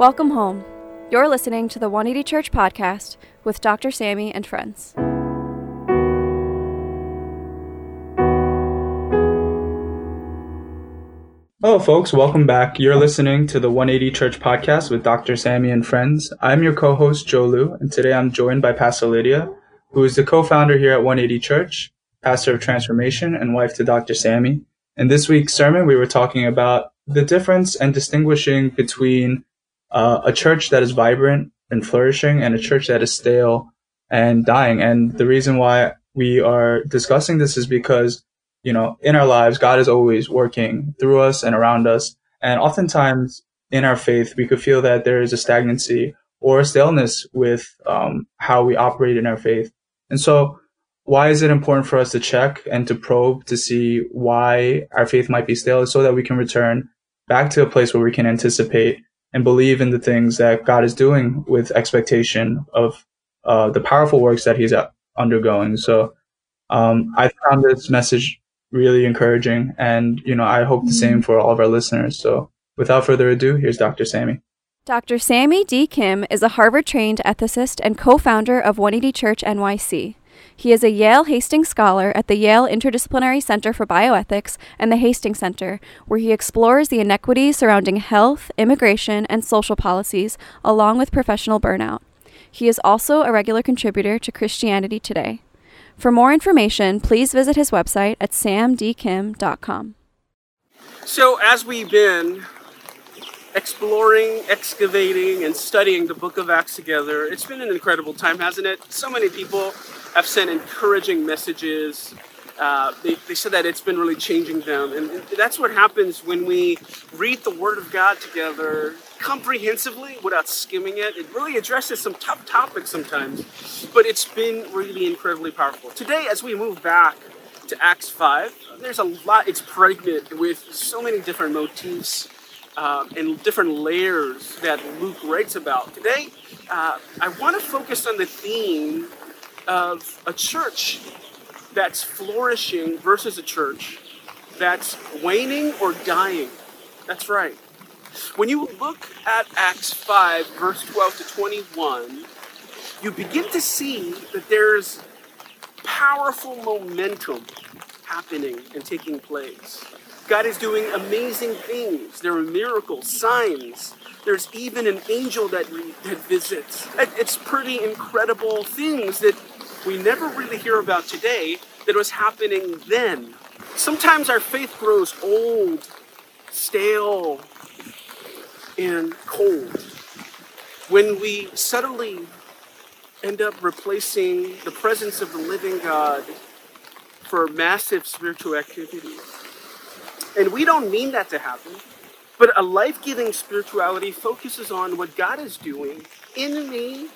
Welcome home. You're listening to the 180 Church podcast with Dr. Sammy and friends. Hello, folks. Welcome back. You're listening to the 180 Church podcast with Dr. Sammy and friends. I'm your co-host, Joe Lu, and today I'm joined by Pastor Lydia, who is the co-founder here at 180 Church, pastor of transformation, and wife to Dr. Sammy. In this week's sermon, we were talking about the difference and distinguishing between uh, a church that is vibrant and flourishing and a church that is stale and dying. And the reason why we are discussing this is because you know, in our lives, God is always working through us and around us. And oftentimes in our faith, we could feel that there is a stagnancy or a staleness with um, how we operate in our faith. And so, why is it important for us to check and to probe to see why our faith might be stale so that we can return back to a place where we can anticipate and believe in the things that God is doing with expectation of uh, the powerful works that He's undergoing. So, um, I found this message really encouraging. And, you know, I hope the same for all of our listeners. So without further ado, here's Dr. Sammy. Dr. Sammy D. Kim is a Harvard trained ethicist and co founder of 180 Church NYC. He is a Yale Hastings Scholar at the Yale Interdisciplinary Center for Bioethics and the Hastings Center, where he explores the inequities surrounding health, immigration, and social policies, along with professional burnout. He is also a regular contributor to Christianity Today. For more information, please visit his website at samdkim.com. So, as we've been exploring, excavating, and studying the book of Acts together, it's been an incredible time, hasn't it? So many people have sent encouraging messages. Uh, they, they said that it's been really changing them. And, and that's what happens when we read the Word of God together comprehensively without skimming it. It really addresses some tough topics sometimes, but it's been really incredibly powerful. Today, as we move back to Acts 5, there's a lot, it's pregnant with so many different motifs uh, and different layers that Luke writes about. Today, uh, I want to focus on the theme of a church that's flourishing versus a church that's waning or dying. That's right. When you look at Acts 5, verse 12 to 21, you begin to see that there's powerful momentum happening and taking place. God is doing amazing things. There are miracles, signs. There's even an angel that, that visits. It's pretty incredible things that we never really hear about today that was happening then. Sometimes our faith grows old, stale, and cold. When we suddenly end up replacing the presence of the living God for massive spiritual activity. And we don't mean that to happen, but a life giving spirituality focuses on what God is doing in me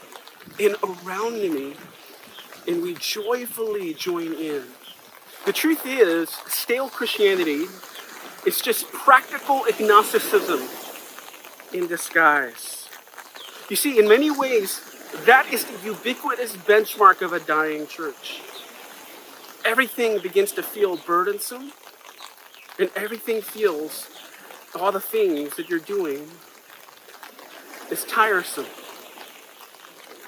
and around me, and we joyfully join in. The truth is, stale Christianity is just practical agnosticism in disguise. You see, in many ways, that is the ubiquitous benchmark of a dying church. Everything begins to feel burdensome, and everything feels, all the things that you're doing is tiresome.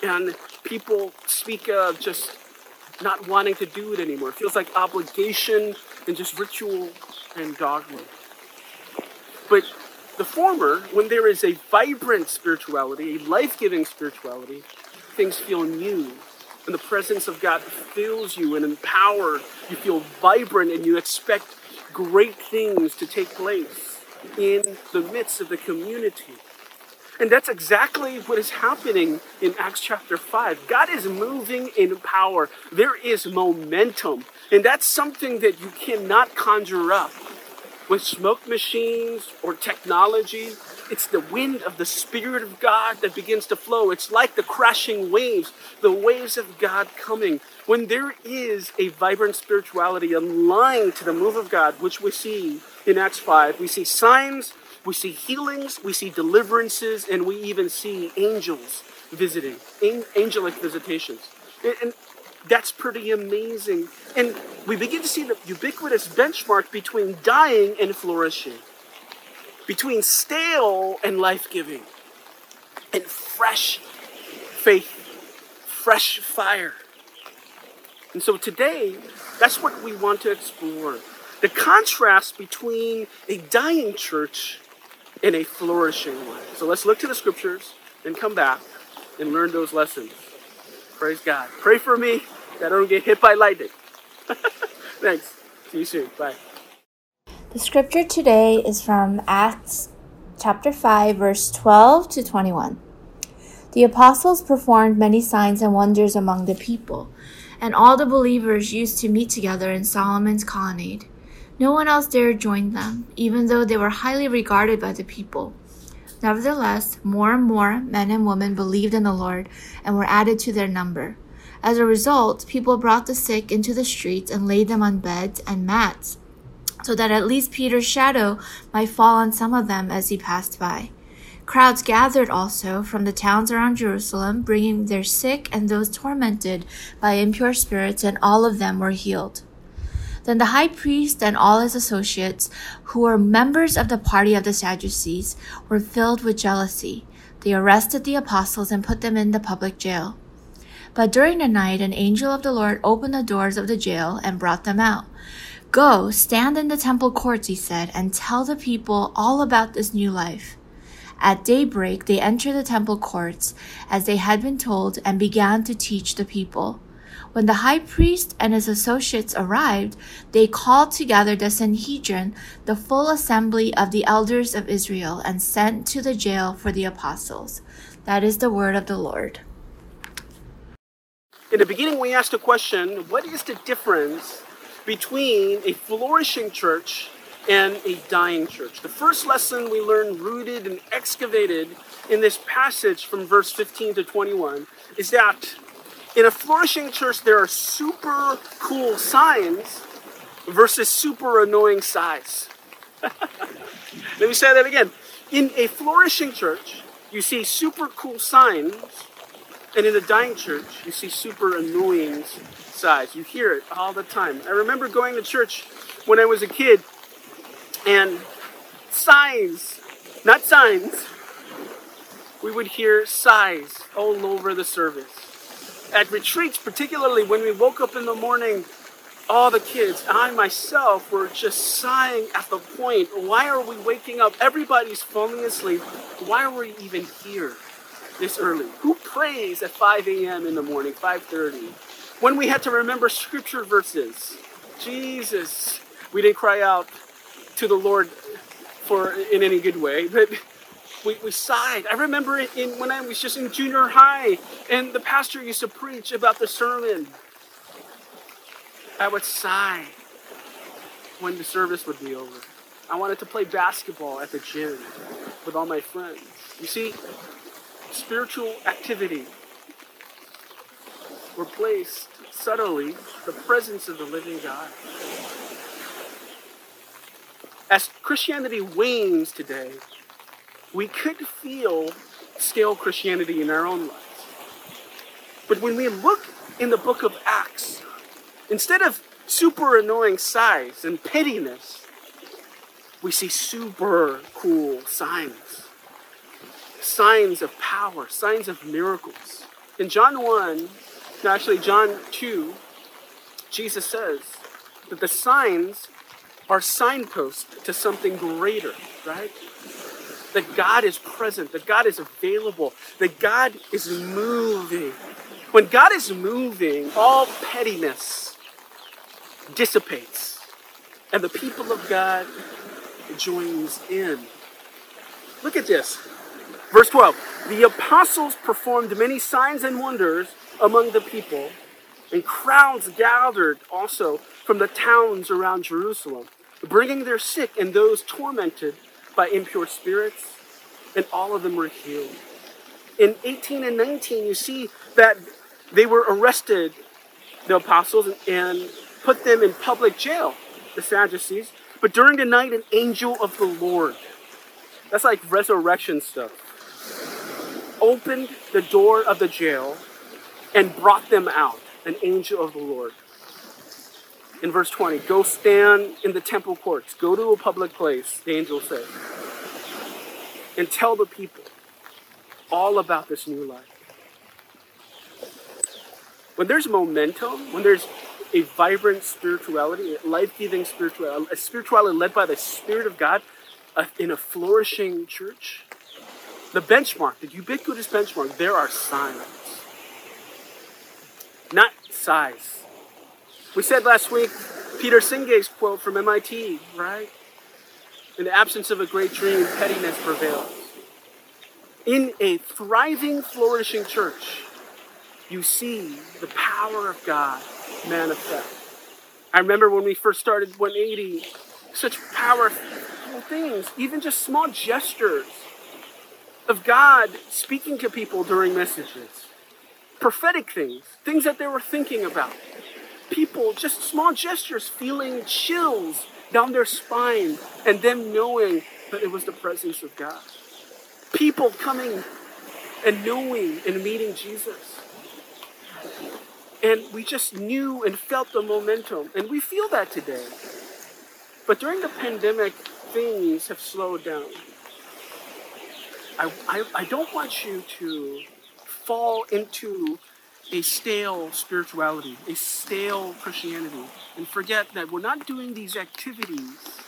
And people speak of just not wanting to do it anymore. It feels like obligation and just ritual and dogma. But the former, when there is a vibrant spirituality, a life giving spirituality, things feel new. And the presence of God fills you and empowered. You feel vibrant and you expect great things to take place in the midst of the community. And that's exactly what is happening in Acts chapter 5. God is moving in power. There is momentum. And that's something that you cannot conjure up with smoke machines or technology. It's the wind of the Spirit of God that begins to flow. It's like the crashing waves, the waves of God coming. When there is a vibrant spirituality aligned to the move of God, which we see in Acts 5, we see signs, we see healings, we see deliverances, and we even see angels visiting, angelic visitations. And that's pretty amazing. And we begin to see the ubiquitous benchmark between dying and flourishing, between stale and life giving. and fresh faith, fresh fire. And so today, that's what we want to explore the contrast between a dying church and a flourishing one. So let's look to the scriptures and come back and learn those lessons. Praise God. Pray for me that I don't get hit by lightning. Thanks. See you soon. Bye. The scripture today is from Acts chapter 5, verse 12 to 21. The apostles performed many signs and wonders among the people, and all the believers used to meet together in Solomon's colonnade. No one else dared join them, even though they were highly regarded by the people. Nevertheless, more and more men and women believed in the Lord and were added to their number. As a result, people brought the sick into the streets and laid them on beds and mats, so that at least Peter's shadow might fall on some of them as he passed by. Crowds gathered also from the towns around Jerusalem, bringing their sick and those tormented by impure spirits, and all of them were healed. Then the high priest and all his associates, who were members of the party of the Sadducees, were filled with jealousy. They arrested the apostles and put them in the public jail. But during the night, an angel of the Lord opened the doors of the jail and brought them out. Go, stand in the temple courts, he said, and tell the people all about this new life. At daybreak, they entered the temple courts, as they had been told, and began to teach the people. When the high priest and his associates arrived, they called together the Sanhedrin, the full assembly of the elders of Israel, and sent to the jail for the apostles. That is the word of the Lord. In the beginning, we asked a question what is the difference between a flourishing church and a dying church? The first lesson we learned, rooted and excavated in this passage from verse 15 to 21, is that in a flourishing church, there are super cool signs versus super annoying sighs. Let me say that again. In a flourishing church, you see super cool signs, and in a dying church, you see super annoying sighs. You hear it all the time. I remember going to church when I was a kid, and signs, not signs, we would hear sighs all over the service at retreats, particularly when we woke up in the morning, all the kids, I myself, were just sighing at the point, why are we waking up? Everybody's falling asleep. Why are we even here this early? Who prays at 5 a.m. in the morning, 5.30? When we had to remember scripture verses, Jesus, we didn't cry out to the Lord for in any good way, but we, we sighed. I remember it in when I was just in junior high and the pastor used to preach about the sermon. I would sigh when the service would be over. I wanted to play basketball at the gym with all my friends. You see, spiritual activity replaced subtly the presence of the living God. As Christianity wanes today, we could feel stale Christianity in our own lives. But when we look in the book of Acts, instead of super annoying sighs and pettiness, we see super cool signs. Signs of power, signs of miracles. In John 1, actually John 2, Jesus says that the signs are signposts to something greater, right? That God is present, that God is available, that God is moving. When God is moving, all pettiness dissipates, and the people of God joins in. Look at this. Verse 12 The apostles performed many signs and wonders among the people, and crowds gathered also from the towns around Jerusalem, bringing their sick and those tormented by impure spirits, and all of them were healed. In 18 and 19, you see that they were arrested, the apostles, and put them in public jail, the Sadducees. But during the night, an angel of the Lord, that's like resurrection stuff, opened the door of the jail and brought them out, an angel of the Lord. In verse 20, go stand in the temple courts, go to a public place, the angel said and tell the people all about this new life. When there's momentum, when there's a vibrant spirituality, a life-giving spirituality, a spirituality led by the Spirit of God uh, in a flourishing church, the benchmark, the ubiquitous benchmark, there are signs, not sighs. We said last week, Peter Senge's quote from MIT, right? In the absence of a great dream, pettiness prevails. In a thriving, flourishing church, you see the power of God manifest. I remember when we first started 180, such powerful things, even just small gestures of God speaking to people during messages, prophetic things, things that they were thinking about. People, just small gestures, feeling chills down their spine, and them knowing that it was the presence of God. People coming and knowing and meeting Jesus. And we just knew and felt the momentum. And we feel that today. But during the pandemic, things have slowed down. I, I, I don't want you to fall into a stale spirituality, a stale Christianity, and forget that we're not doing these activities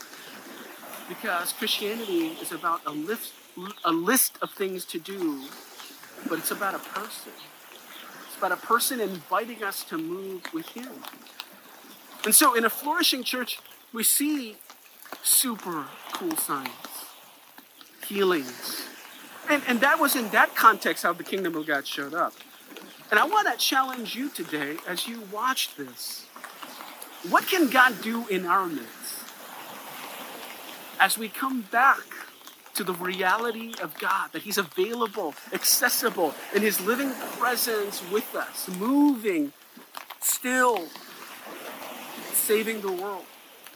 because Christianity is about a list, a list of things to do, but it's about a person. It's about a person inviting us to move with Him. And so, in a flourishing church, we see super cool signs, healings. And, and that was in that context how the kingdom of God showed up. And I want to challenge you today as you watch this. What can God do in our midst? As we come back to the reality of God, that He's available, accessible, in His living presence with us, moving, still, saving the world,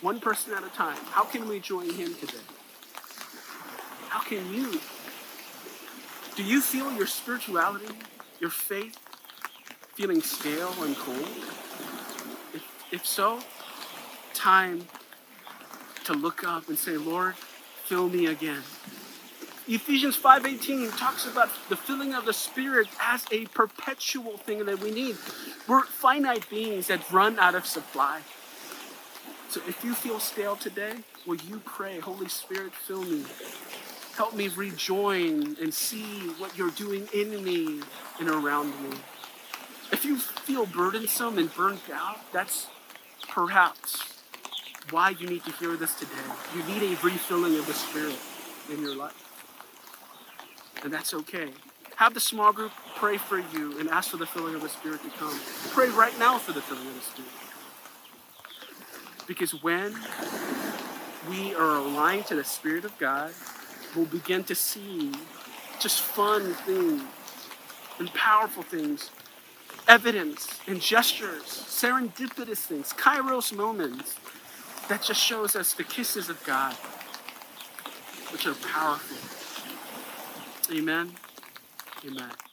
one person at a time. How can we join Him today? How can you? Do you feel your spirituality, your faith, feeling stale and cold? If, if so, time to look up and say, Lord, fill me again. Ephesians 5:18 talks about the filling of the Spirit as a perpetual thing that we need. We're finite beings that run out of supply. So if you feel stale today, will you pray, Holy Spirit, fill me. Help me rejoin and see what you're doing in me and around me. If you feel burdensome and burnt out, that's perhaps why you need to hear this today. You need a refilling of the Spirit in your life. And that's okay. Have the small group pray for you and ask for the filling of the Spirit to come. Pray right now for the filling of the Spirit. Because when we are aligned to the Spirit of God, we'll begin to see just fun things and powerful things evidence and gestures, serendipitous things, kairos moments that just shows us the kisses of God, which are powerful. Amen. Amen.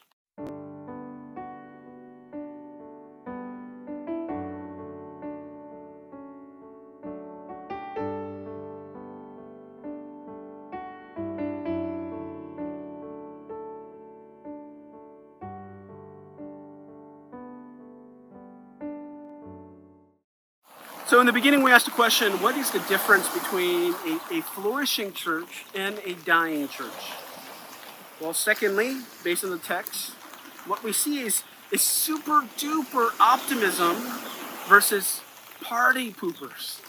So, in the beginning, we asked the question what is the difference between a, a, flourishing church and a dying church? Well, secondly, based on the text, what we see is, is super duper optimism versus party poopers.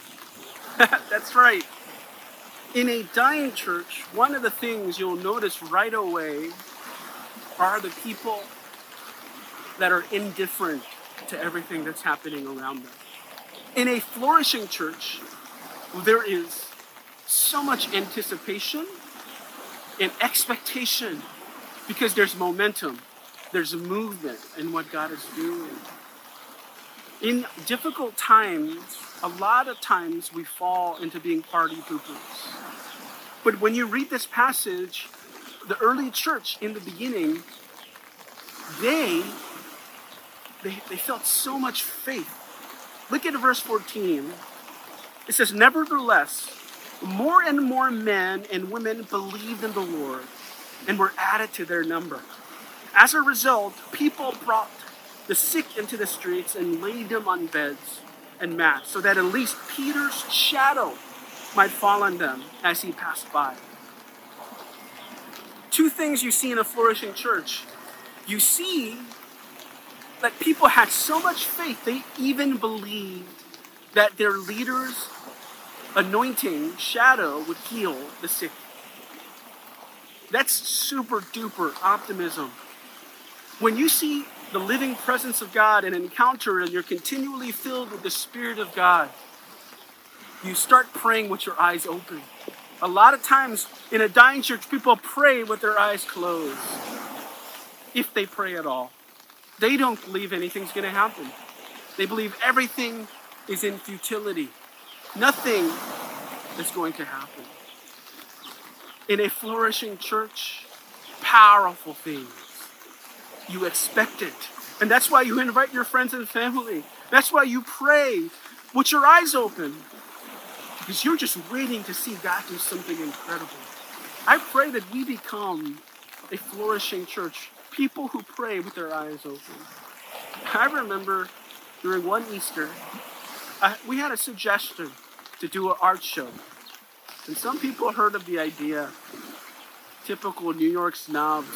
That's right. In a dying church, one of the things you'll notice right away are the people that are indifferent to everything that's happening around them. In a flourishing church, there is so much anticipation and expectation because there's momentum, there's movement in what God is doing. In difficult times, a lot of times we fall into being party poopers. But when you read this passage, the early church in the beginning, they, they, they felt so much faith Look at verse 14. It says, Nevertheless, more and more men and women believed in the Lord, and were added to their number. As a result, people brought the sick into the streets and laid them on beds and mats so that at least Peter's shadow might fall on them as he passed by. Two things you see in a flourishing church. You see that people had so much faith, they even believed that their leader's anointing shadow would heal the sick. That's super duper optimism. When you see the living presence of God and encounter and you're continually filled with the Spirit of God, you start praying with your eyes open. A lot of times in a dying church, people pray with their eyes closed, if they pray at all. They don't believe anything's going to happen. They believe everything is in futility. Nothing is going to happen. In a flourishing church, powerful things you expect it. And that's why you invite your friends and family. That's why you pray with your eyes open. Because you're just waiting to see God do something incredible. I pray that we become a flourishing church, people who pray with their eyes open. I remember during one Easter, we had a suggestion to do an art show. And some people heard of the idea, typical New York snobs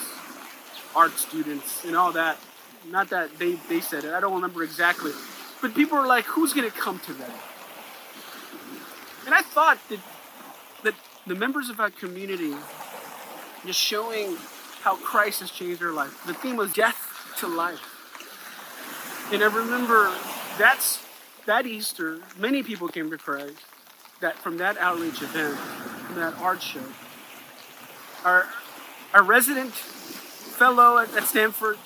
art students and all that. Not that they, they said it, I don't remember exactly. But people were like, who's going to come to that? And I thought that, that the members of our community, just showing how Christ has changed their life. The theme was death to life. And I remember that's that Easter, many people came to Christ that from that outreach event, from that art show. Our our resident fellow at, at Stanford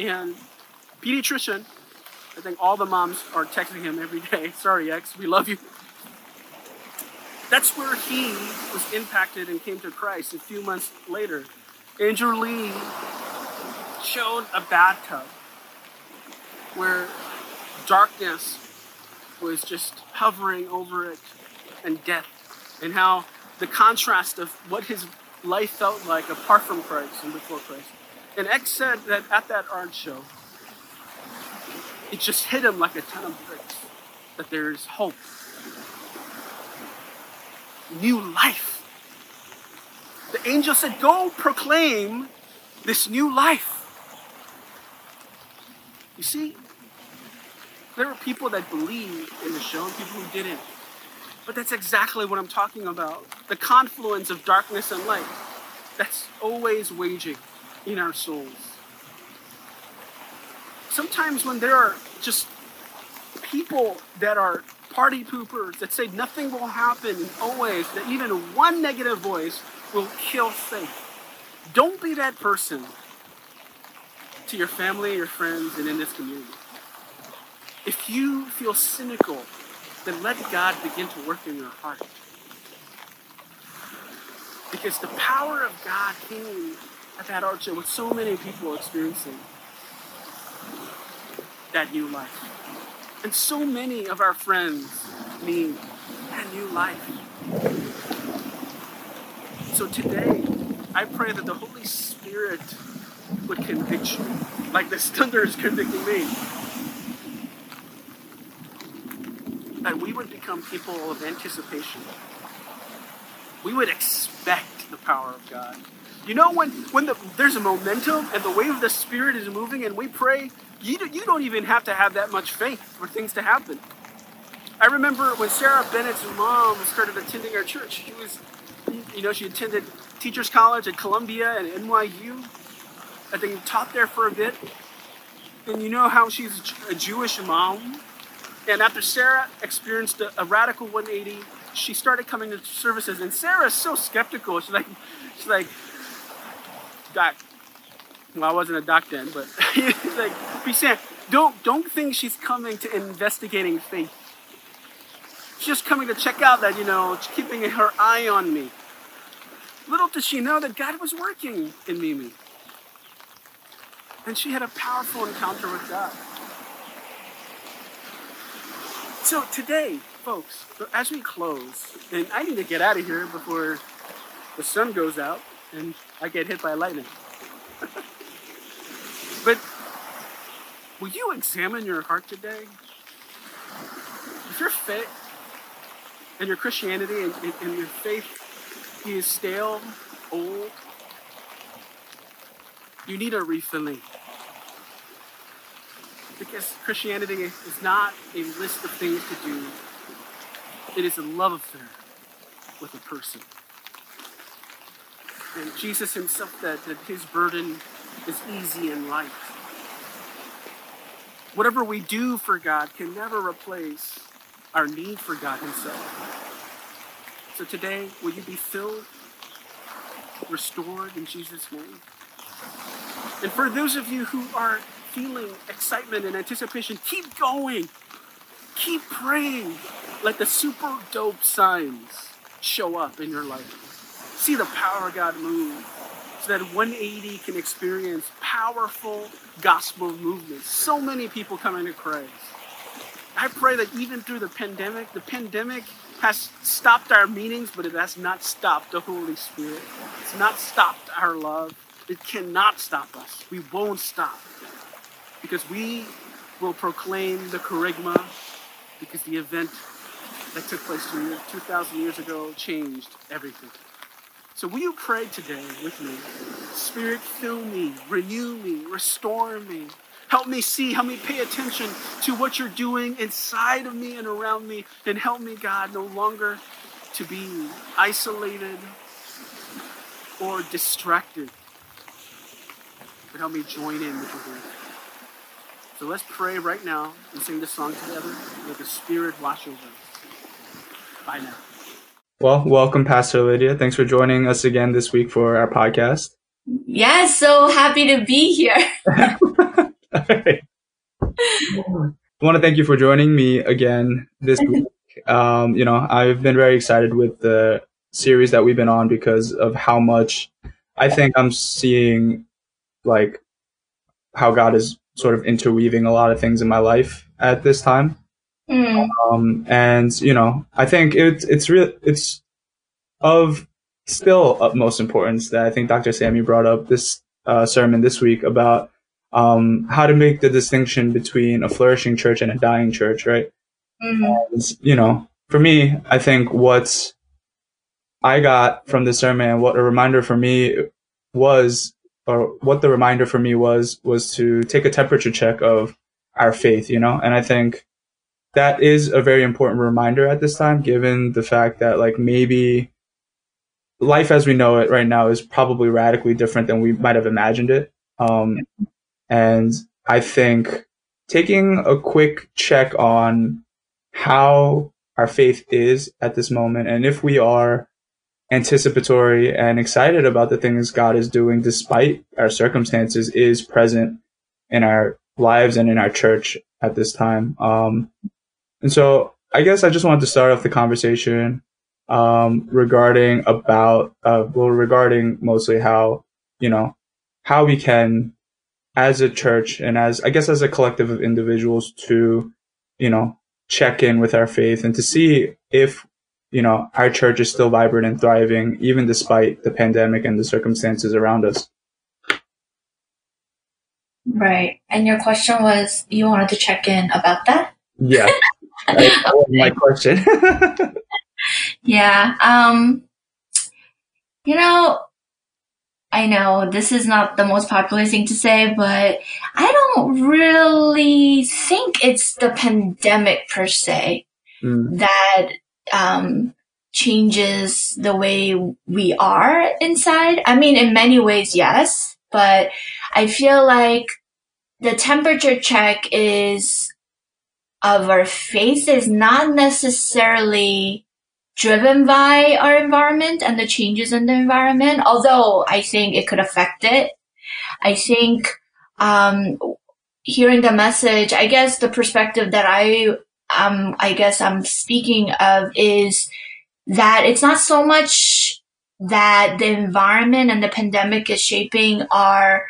and pediatrician. I think all the moms are texting him every day. Sorry, X, we love you. That's where he was impacted and came to Christ a few months later. Andrew Lee showed a bathtub where darkness was just hovering over it and death, and how the contrast of what his life felt like apart from Christ and before Christ. And X said that at that art show, it just hit him like a ton of bricks that there's hope, new life. The angel said, Go proclaim this new life. You see, there were people that believed in the show and people who didn't. But that's exactly what I'm talking about the confluence of darkness and light that's always waging in our souls. Sometimes when there are just people that are party poopers that say nothing will happen always, that even one negative voice will kill faith. Don't be that person to your family, your friends, and in this community. If you feel cynical, then let God begin to work in your heart. Because the power of God came at that show with so many people experiencing that new life. And so many of our friends need that new life. So today, I pray that the Holy Spirit would convict you, like this thunder is convicting me. That we would become people of anticipation. We would expect the power of God. You know when when the, there's a momentum and the wave of the Spirit is moving and we pray, you, you don't even have to have that much faith for things to happen. I remember when Sarah Bennett's mom started attending our church. She was, you know, she attended Teachers College at Columbia and NYU. I think taught there for a bit. And you know how she's a Jewish mom. And after Sarah experienced a, a radical 180, she started coming to services. And Sarah's so skeptical. She's like, she's like, doc. Well, I wasn't a doc then, but like, be saying, don't don't think she's coming to investigating faith. She's just coming to check out that you know, keeping her eye on me. Little did she know that God was working in Mimi. And she had a powerful encounter with God. So today, folks, as we close, and I need to get out of here before the sun goes out, and I get hit by lightning. but will you examine your heart today? If your faith and your Christianity and, and, and your faith is stale, old, you need a refilling. Because Christianity is not a list of things to do, it is a love affair with a person. And Jesus himself said that his burden is easy and light. Whatever we do for God can never replace our need for God himself. So today, will you be filled, restored in Jesus' name? And for those of you who are feeling excitement and anticipation, keep going. Keep praying. Let the super dope signs show up in your life. See the power of God move so that 180 can experience powerful gospel movements. So many people coming to Christ. I pray that even through the pandemic, the pandemic has stopped our meetings, but it has not stopped the Holy Spirit. It's not stopped our love. It cannot stop us. We won't stop. Because we will proclaim the kerygma, because the event that took place 2,000 years ago changed everything. So will you pray today with me? Spirit, fill me, renew me, restore me. Help me see, help me pay attention to what you're doing inside of me and around me. And help me, God, no longer to be isolated or distracted but help me join in with your word. So let's pray right now and sing this song together. Let the Spirit wash over us. Bye now. Well, welcome, Pastor Lydia. Thanks for joining us again this week for our podcast. Yes, so happy to be here. I want to thank you for joining me again this week. Um, you know, I've been very excited with the series that we've been on because of how much I think I'm seeing like how God is sort of interweaving a lot of things in my life at this time. Mm. Um, and you know, I think it's it's real it's of still utmost importance that I think Dr. Sammy brought up this uh, sermon this week about um, how to make the distinction between a flourishing church and a dying church, right? Mm-hmm. And, you know, for me, I think what I got from the sermon, what a reminder for me was or what the reminder for me was was to take a temperature check of our faith, you know, and I think that is a very important reminder at this time, given the fact that like maybe life as we know it right now is probably radically different than we might have imagined it. Um, and I think taking a quick check on how our faith is at this moment and if we are anticipatory and excited about the things God is doing despite our circumstances is present in our lives and in our church at this time. Um, and so I guess I just wanted to start off the conversation um, regarding about uh, well regarding mostly how you know how we can as a church and as I guess as a collective of individuals to you know check in with our faith and to see if you know, our church is still vibrant and thriving, even despite the pandemic and the circumstances around us. Right. And your question was you wanted to check in about that? Yeah. that was my question. yeah. Um, you know, I know this is not the most popular thing to say, but I don't really think it's the pandemic per se mm. that um, changes the way we are inside. I mean, in many ways, yes, but I feel like the temperature check is of our faith is not necessarily driven by our environment and the changes in the environment, although I think it could affect it. I think, um, hearing the message, I guess the perspective that I um, I guess I'm speaking of is that it's not so much that the environment and the pandemic is shaping our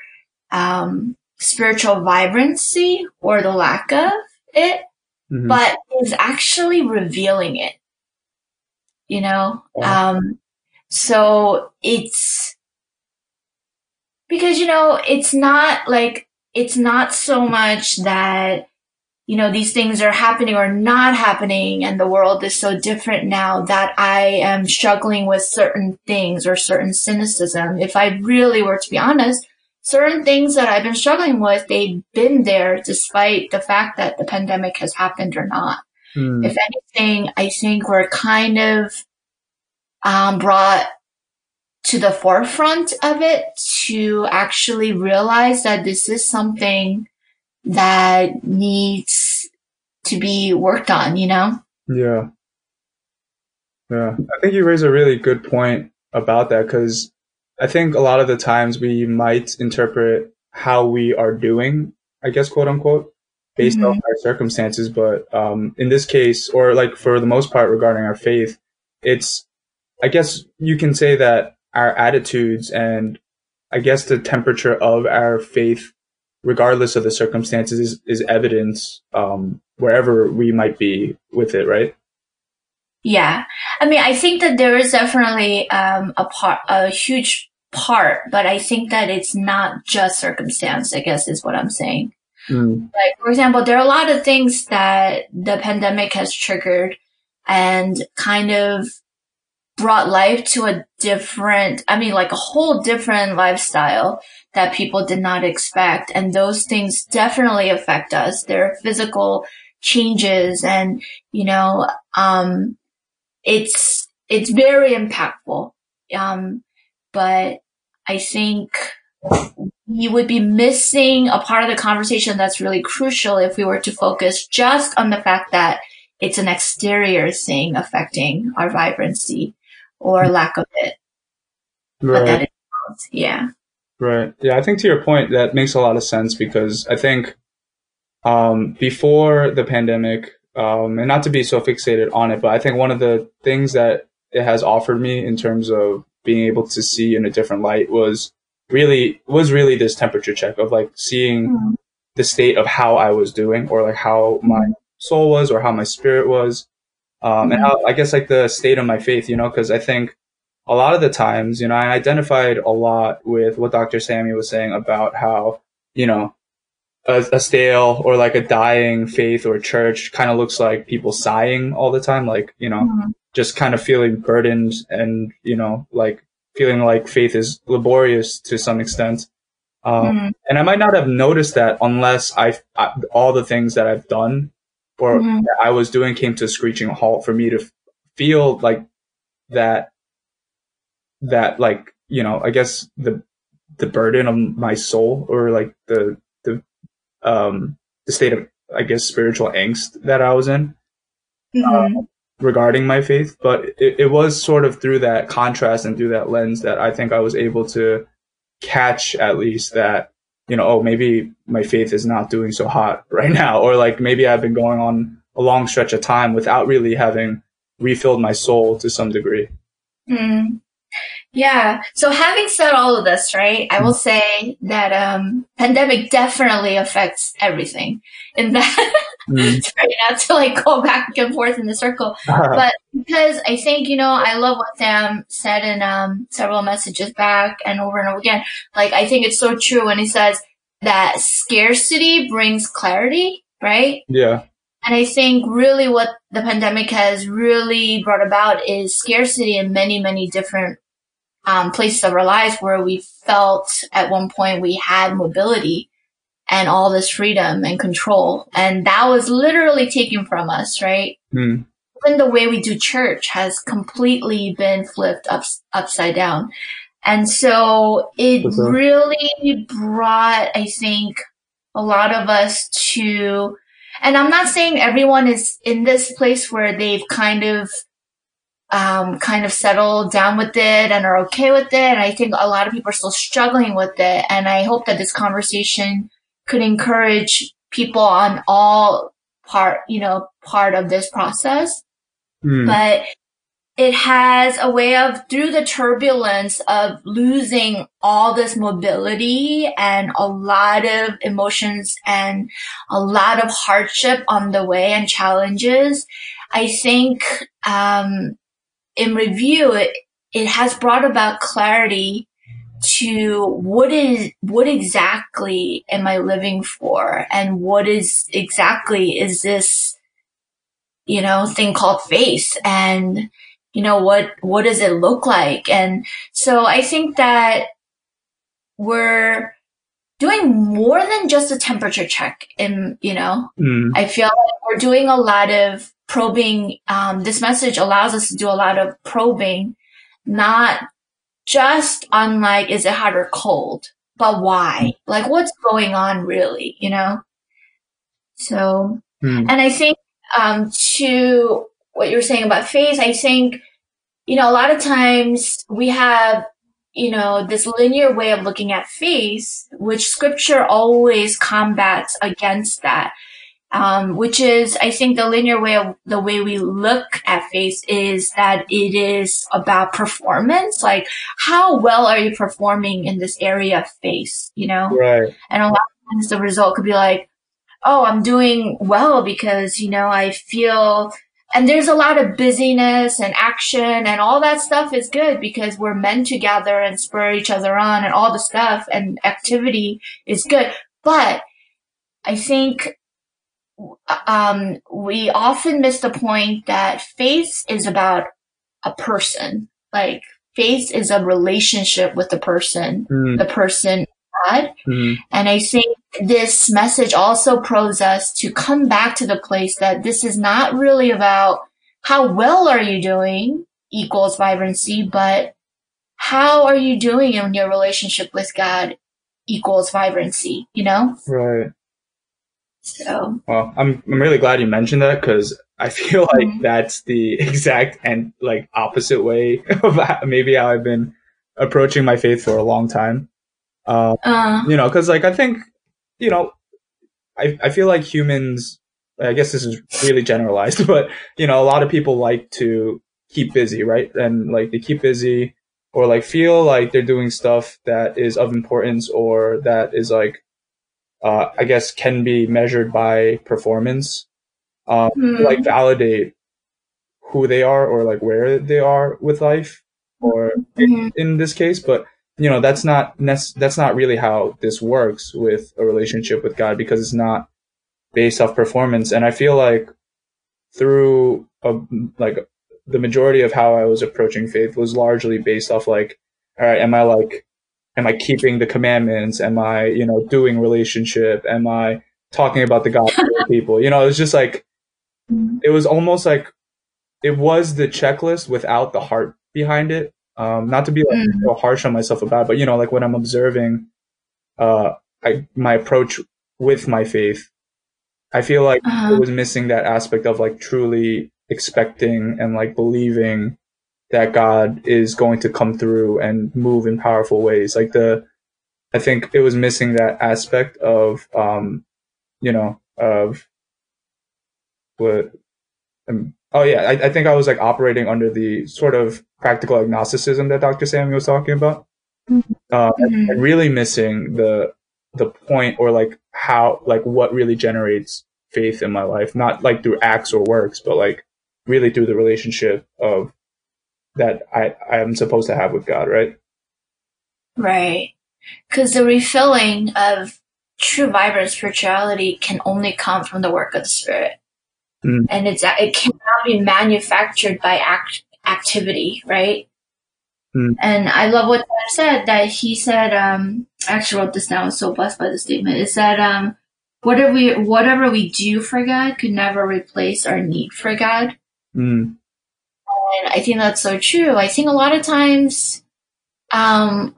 um, spiritual vibrancy or the lack of it, mm-hmm. but is actually revealing it. You know, um, so it's because you know it's not like it's not so much that you know these things are happening or not happening and the world is so different now that i am struggling with certain things or certain cynicism. If i really were to be honest certain things that i've been struggling with they've been there despite the fact that the pandemic has happened or not mm. if anything i think we're kind of um, brought to the forefront of it to actually realize that this is something that needs to be worked on, you know? Yeah. Yeah. I think you raise a really good point about that because I think a lot of the times we might interpret how we are doing, I guess, quote unquote, based mm-hmm. on our circumstances. But um, in this case, or like for the most part regarding our faith, it's, I guess you can say that our attitudes and I guess the temperature of our faith, regardless of the circumstances, is, is evidence um, wherever we might be with it, right? Yeah, I mean, I think that there is definitely um, a part, a huge part, but I think that it's not just circumstance. I guess is what I'm saying. Mm. Like, for example, there are a lot of things that the pandemic has triggered and kind of brought life to a different, I mean, like a whole different lifestyle that people did not expect. And those things definitely affect us. There are physical changes and, you know, um, it's, it's very impactful. Um, but I think you would be missing a part of the conversation that's really crucial if we were to focus just on the fact that it's an exterior thing affecting our vibrancy or lack of it. Right. yeah. Right. Yeah, I think to your point, that makes a lot of sense because I think um, before the pandemic, um, and not to be so fixated on it, but I think one of the things that it has offered me in terms of being able to see in a different light was really was really this temperature check of like seeing mm-hmm. the state of how I was doing or like how my soul was or how my spirit was um, and how, I guess like the state of my faith, you know, because I think a lot of the times, you know, I identified a lot with what Dr. Sammy was saying about how, you know, a, a stale or like a dying faith or church kind of looks like people sighing all the time, like, you know, mm-hmm. just kind of feeling burdened and, you know, like feeling like faith is laborious to some extent. Um, mm-hmm. And I might not have noticed that unless I, all the things that I've done or mm-hmm. that I was doing came to a screeching halt for me to feel like that, that like, you know, I guess the, the burden of my soul or like the, the, um, the state of, I guess, spiritual angst that I was in. Mm-hmm. Uh, regarding my faith, but it, it was sort of through that contrast and through that lens that I think I was able to catch at least that you know, oh, maybe my faith is not doing so hot right now, or like maybe I've been going on a long stretch of time without really having refilled my soul to some degree. Mm. Yeah. So having said all of this, right, I will say that um pandemic definitely affects everything. In that mm. not to like go back and forth in the circle. but because I think, you know, I love what Sam said in um several messages back and over and over again. Like I think it's so true when he says that scarcity brings clarity, right? Yeah. And I think really what the pandemic has really brought about is scarcity in many, many different um, places of our lives where we felt at one point we had mobility and all this freedom and control. And that was literally taken from us, right? Mm. Even the way we do church has completely been flipped up, upside down. And so it really brought, I think, a lot of us to, and I'm not saying everyone is in this place where they've kind of um, kind of settled down with it and are okay with it. And I think a lot of people are still struggling with it. And I hope that this conversation could encourage people on all part, you know, part of this process. Mm. But it has a way of through the turbulence of losing all this mobility and a lot of emotions and a lot of hardship on the way and challenges. I think, um, in review, it, it has brought about clarity to what is what exactly am I living for? And what is exactly is this you know thing called faith? And you know what what does it look like? And so I think that we're doing more than just a temperature check and you know? Mm. I feel like we're doing a lot of probing um, this message allows us to do a lot of probing not just on like is it hot or cold but why like what's going on really you know so Mm. and I think um, to what you were saying about faith, I think, you know, a lot of times we have, you know, this linear way of looking at faith, which scripture always combats against that. Um, which is, I think the linear way of the way we look at face is that it is about performance. Like, how well are you performing in this area of faith? You know? Right. And a lot of times the result could be like, oh, I'm doing well because, you know, I feel, and there's a lot of busyness and action and all that stuff is good because we're meant to gather and spur each other on and all the stuff and activity is good. But I think, um, we often miss the point that faith is about a person. Like faith is a relationship with the person, Mm. the person God. Mm. And I think this message also probes us to come back to the place that this is not really about how well are you doing equals vibrancy, but how are you doing in your relationship with God equals vibrancy, you know? Right. So, Well, I'm I'm really glad you mentioned that because I feel like Mhm. that's the exact and like opposite way of maybe how I've been approaching my faith for a long time. Um, uh, you know, because like I think, you know, I I feel like humans. I guess this is really generalized, but you know, a lot of people like to keep busy, right? And like they keep busy or like feel like they're doing stuff that is of importance or that is like, uh, I guess can be measured by performance. Um, Hmm. like validate who they are or like where they are with life or Mhm. in this case, but you know that's not nec- that's not really how this works with a relationship with God because it's not based off performance. And I feel like through a, like the majority of how I was approaching faith was largely based off like, all right, am I like, am I keeping the commandments? Am I you know doing relationship? Am I talking about the gospel to people? You know, it was just like it was almost like it was the checklist without the heart behind it. Um, not to be like Mhm. so harsh on myself about, it, but you know, like when I'm observing, uh, I, my approach with my faith, I feel like Uh-huh. it was missing that aspect of like truly expecting and like believing that God is going to come through and move in powerful ways. Like the, I think it was missing that aspect of, um, you know, of what, um, oh yeah, I, I think I was like operating under the sort of practical agnosticism that Dr. Samuel was talking about. Uh, and, Mhm. and really missing the, the point or like how, like what really generates faith in my life, not like through acts or works, but like really through the relationship of that I, I am supposed to have with God, right? Right. Because the refilling of true vibrant spirituality can only come from the work of the Spirit. Mm. And it's it cannot be manufactured by act, activity, right? Mm. And I love what Ted said that he said, um, I actually wrote this down, I was so blessed by the statement. It said, um, whatever we, whatever we do for God could never replace our need for God. Mm, And I think that's so true. I think a lot of times, um,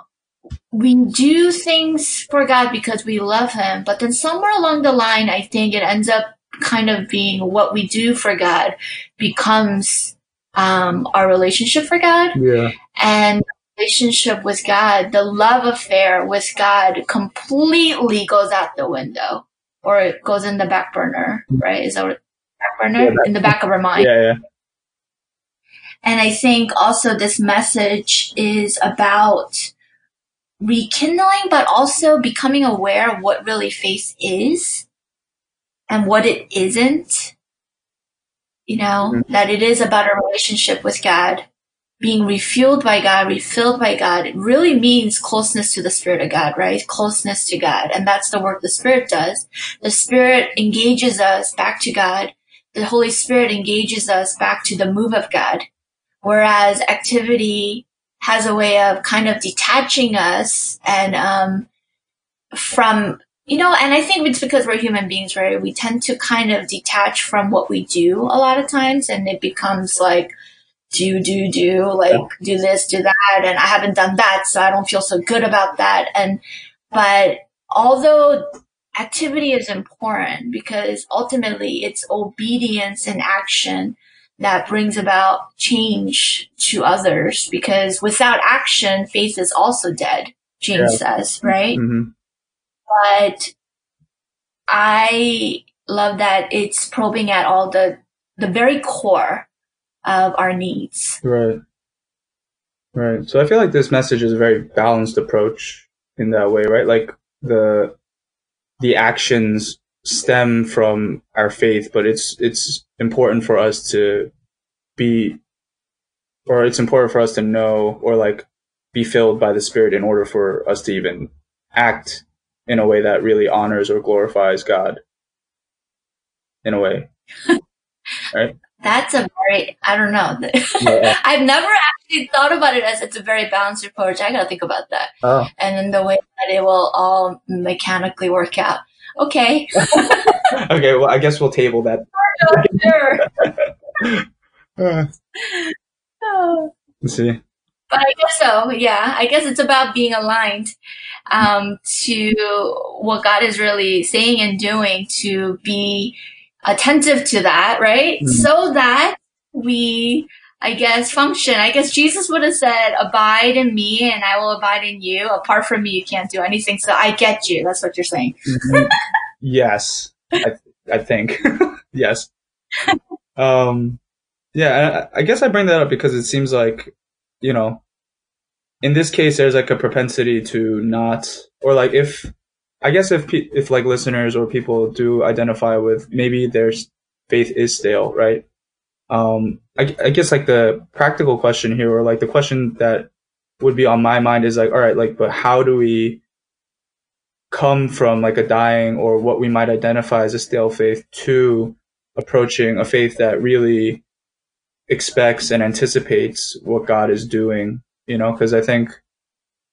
we do things for God because we love Him, but then somewhere along the line, I think it ends up kind of being what we do for God becomes, um, our relationship for God yeah. and relationship with God, the love affair with God completely goes out the window or it goes in the back burner, right? Is that what back burner? Yeah, in the back of our mind. Yeah. Yeah. And I think also this message is about rekindling, but also becoming aware of what really faith is and what it isn't. You know, mm-hmm. that it is about a relationship with God being refueled by God, refilled by God, it really means closeness to the Spirit of God, right? Closeness to God. And that's the work the Spirit does. The Spirit engages us back to God. The Holy Spirit engages us back to the move of God. Whereas activity has a way of kind of detaching us and, um, from, you know, and I think it's because we're human beings, right? We tend to kind of detach from what we do a lot of times and it becomes like, do, do, do, like yeah. do this, do that. And I haven't done that. So I don't feel so good about that. And, but although activity is important because ultimately it's obedience and action that brings about change to others because without action, faith is also dead, James yeah. says, right? Mm-hmm. But I love that it's probing at all the, the very core of our needs. Right. Right. So I feel like this message is a very balanced approach in that way, right? Like the the actions stem from our faith, but it's it's important for us to be or it's important for us to know or like be filled by the spirit in order for us to even act in a way that really honors or glorifies God in a way. right? That's a very, I don't know. Yeah. I've never actually thought about it as it's a very balanced approach. I gotta think about that. Oh. And then the way that it will all mechanically work out. Okay. okay, well, I guess we'll table that. Sure. uh, oh. Let's see. But I guess so, yeah. I guess it's about being aligned um, to what God is really saying and doing to be attentive to that, right? Mm-hmm. So that we, I guess, function. I guess Jesus would have said, abide in me and I will abide in you. Apart from me, you can't do anything. So I get you. That's what you're saying. Mm-hmm. yes. I, I think. yes. Um, yeah, I, I guess I bring that up because it seems like, you know, in this case, there's like a propensity to not, or like if I guess if if like listeners or people do identify with maybe their faith is stale, right? Um, I, I guess like the practical question here, or like the question that would be on my mind is like, all right, like, but how do we come from like a dying or what we might identify as a stale faith to approaching a faith that really expects and anticipates what God is doing, you know, because I think,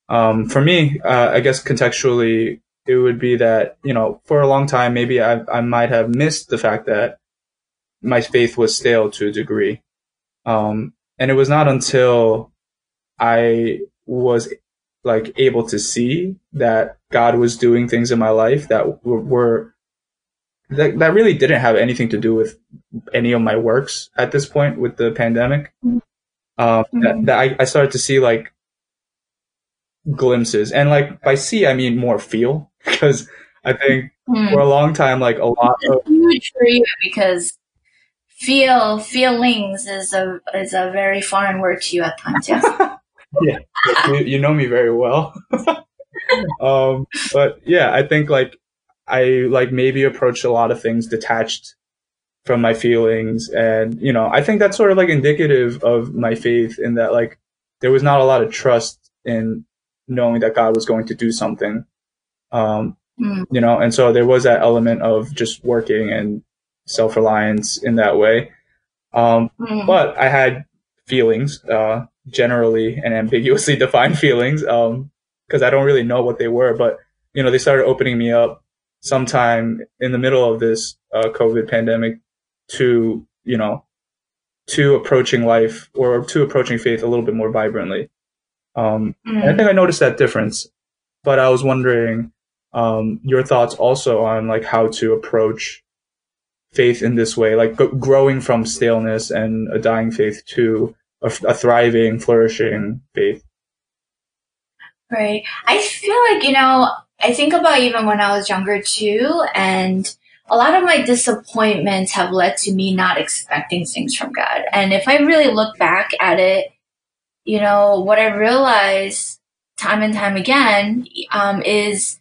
um, for me, uh, I guess contextually, it would be that, you know, for a long time, maybe I, I might have missed the fact that my faith was stale to a degree. Um, and it was not until I was like able to see that God was doing things in my life that were, that, that really didn't have anything to do with any of my works at this point with the pandemic. Mm-hmm. Um, mm-hmm. that, that I, I started to see like glimpses and like by see, I mean more feel because I think mm. for a long time, like a lot of huge for you because feel feelings is a is a very foreign word to you at times. Yeah, yeah, you, you, know me very well. um, but yeah, I think like I like maybe approached a lot of things detached from my feelings, and you know, I think that's sort of like indicative of my faith in that like there was not a lot of trust in knowing that God was going to do something um, mm. You know, and so there was that element of just working and self reliance in that way. Um, mm. But I had feelings, uh, generally and ambiguously defined feelings, um, because I don't really know what they were. But you know, they started opening me up sometime in the middle of this uh, COVID pandemic to you know to approaching life or to approaching faith a little bit more vibrantly. Um, mm. I think I noticed that difference, but I was wondering um, your thoughts also on like how to approach faith in this way, like g- growing from staleness and a dying faith to a, thriving, flourishing faith. Right. I feel like, you know, I think about even when I was younger too, and a lot of my disappointments have led to me not expecting things from God. And if I really look back at it, you know, what I realize time and time again um, is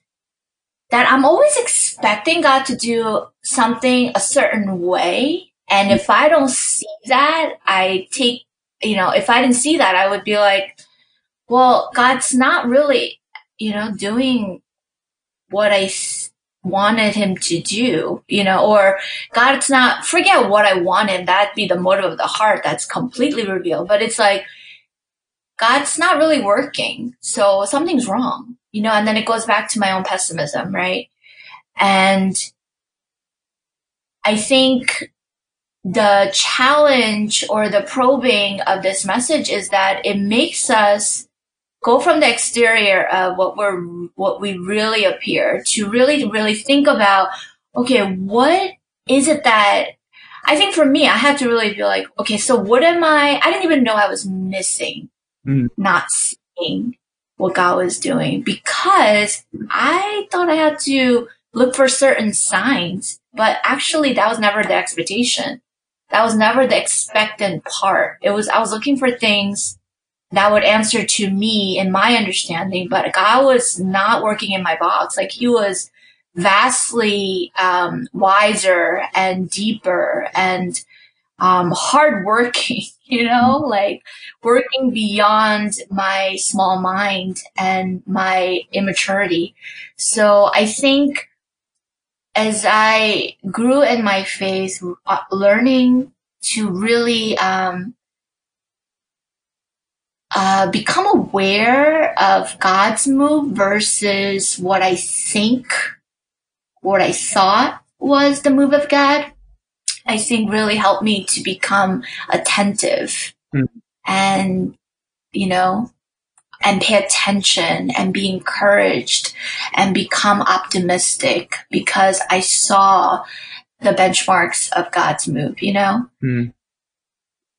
that I'm always expecting God to do something a certain way. And if I don't see that, I take you know, if I didn't see that, I would be like, well, God's not really, you know, doing what I wanted him to do, you know, or God's not, forget what I wanted. That'd be the motive of the heart. That's completely revealed. But it's like, God's not really working. So something's wrong, you know, and then it goes back to my own pessimism, right? And I think the challenge or the probing of this message is that it makes us go from the exterior of what we're what we really appear to really really think about okay what is it that i think for me i had to really be like okay so what am i i didn't even know i was missing mm. not seeing what god was doing because i thought i had to look for certain signs but actually that was never the expectation that was never the expectant part it was i was looking for things that would answer to me in my understanding, but God was not working in my box. Like he was vastly um, wiser and deeper and um, hardworking, you know, like working beyond my small mind and my immaturity. So I think as I grew in my faith, uh, learning to really um, uh, become aware of God's move versus what I think, what I thought was the move of God, I think really helped me to become attentive mm. and, you know, and pay attention and be encouraged and become optimistic because I saw the benchmarks of God's move, you know? Mm.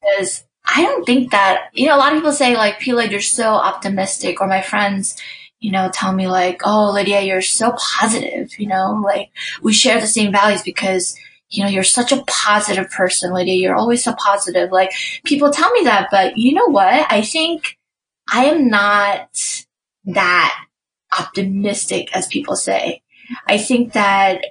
Because I don't think that, you know, a lot of people say like, Pila, you're so optimistic or my friends, you know, tell me like, oh, Lydia, you're so positive, you know, like we share the same values because, you know, you're such a positive person, Lydia. You're always so positive. Like people tell me that, but you know what? I think I am not that optimistic as people say. I think that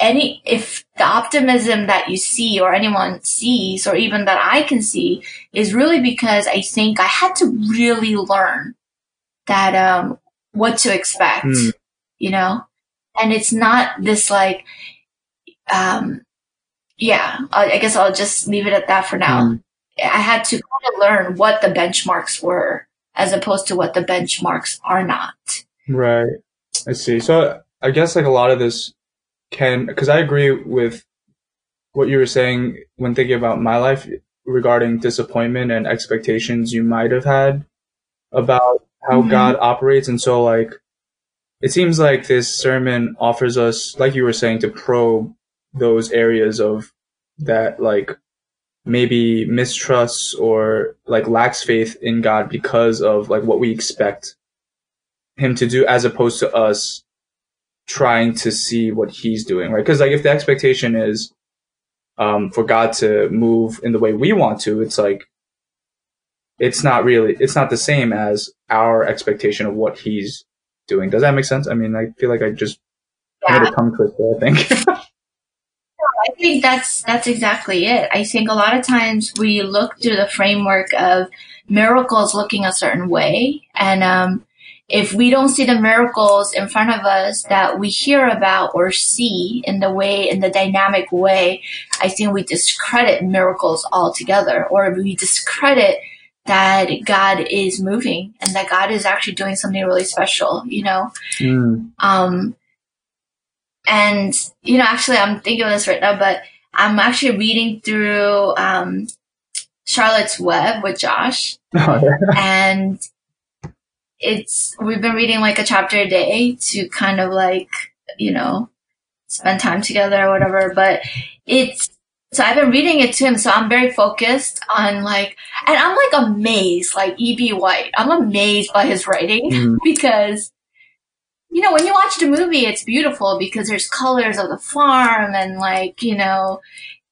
any if the optimism that you see or anyone sees or even that I can see is really because I think I had to really learn that um what to expect, mm. you know? And it's not this like um yeah, I guess I'll just leave it at that for now. Mm. I had to kind of learn what the benchmarks were as opposed to what the benchmarks are not. Right. I see. So I guess like a lot of this can because I agree with what you were saying when thinking about my life regarding disappointment and expectations you might have had about how mm-hmm. God operates. And so, like, it seems like this sermon offers us, like you were saying, to probe those areas of that, like, maybe mistrusts or like lacks faith in God because of like what we expect him to do as opposed to us trying to see what he's doing, right? Because like if the expectation is um, for God to move in the way we want to, it's like it's not really it's not the same as our expectation of what he's doing. Does that make sense? I mean, I feel like I just yeah. made a tongue twister. I think. I think that's that's exactly it. I think a lot of times we look through the framework of miracles looking a certain way, and um, if we don't see the miracles in front of us that we hear about or see in the way, in the dynamic way, I think we discredit miracles altogether or we discredit that God is moving and that God is actually doing something really special, you know? Mm. Um, and, you know, actually I'm thinking of this right now, but I'm actually reading through, um, Charlotte's Web with Josh. Oh, yeah. And it's we've been reading like a chapter a day to kind of like you know spend time together or whatever but it's so I've been reading it to him, so I'm very focused on like, and I'm like amazed, like E.B. White. I'm amazed by his writing mm. because, you know, when you watch the movie, it's beautiful because there's colors of the farm and like, you know,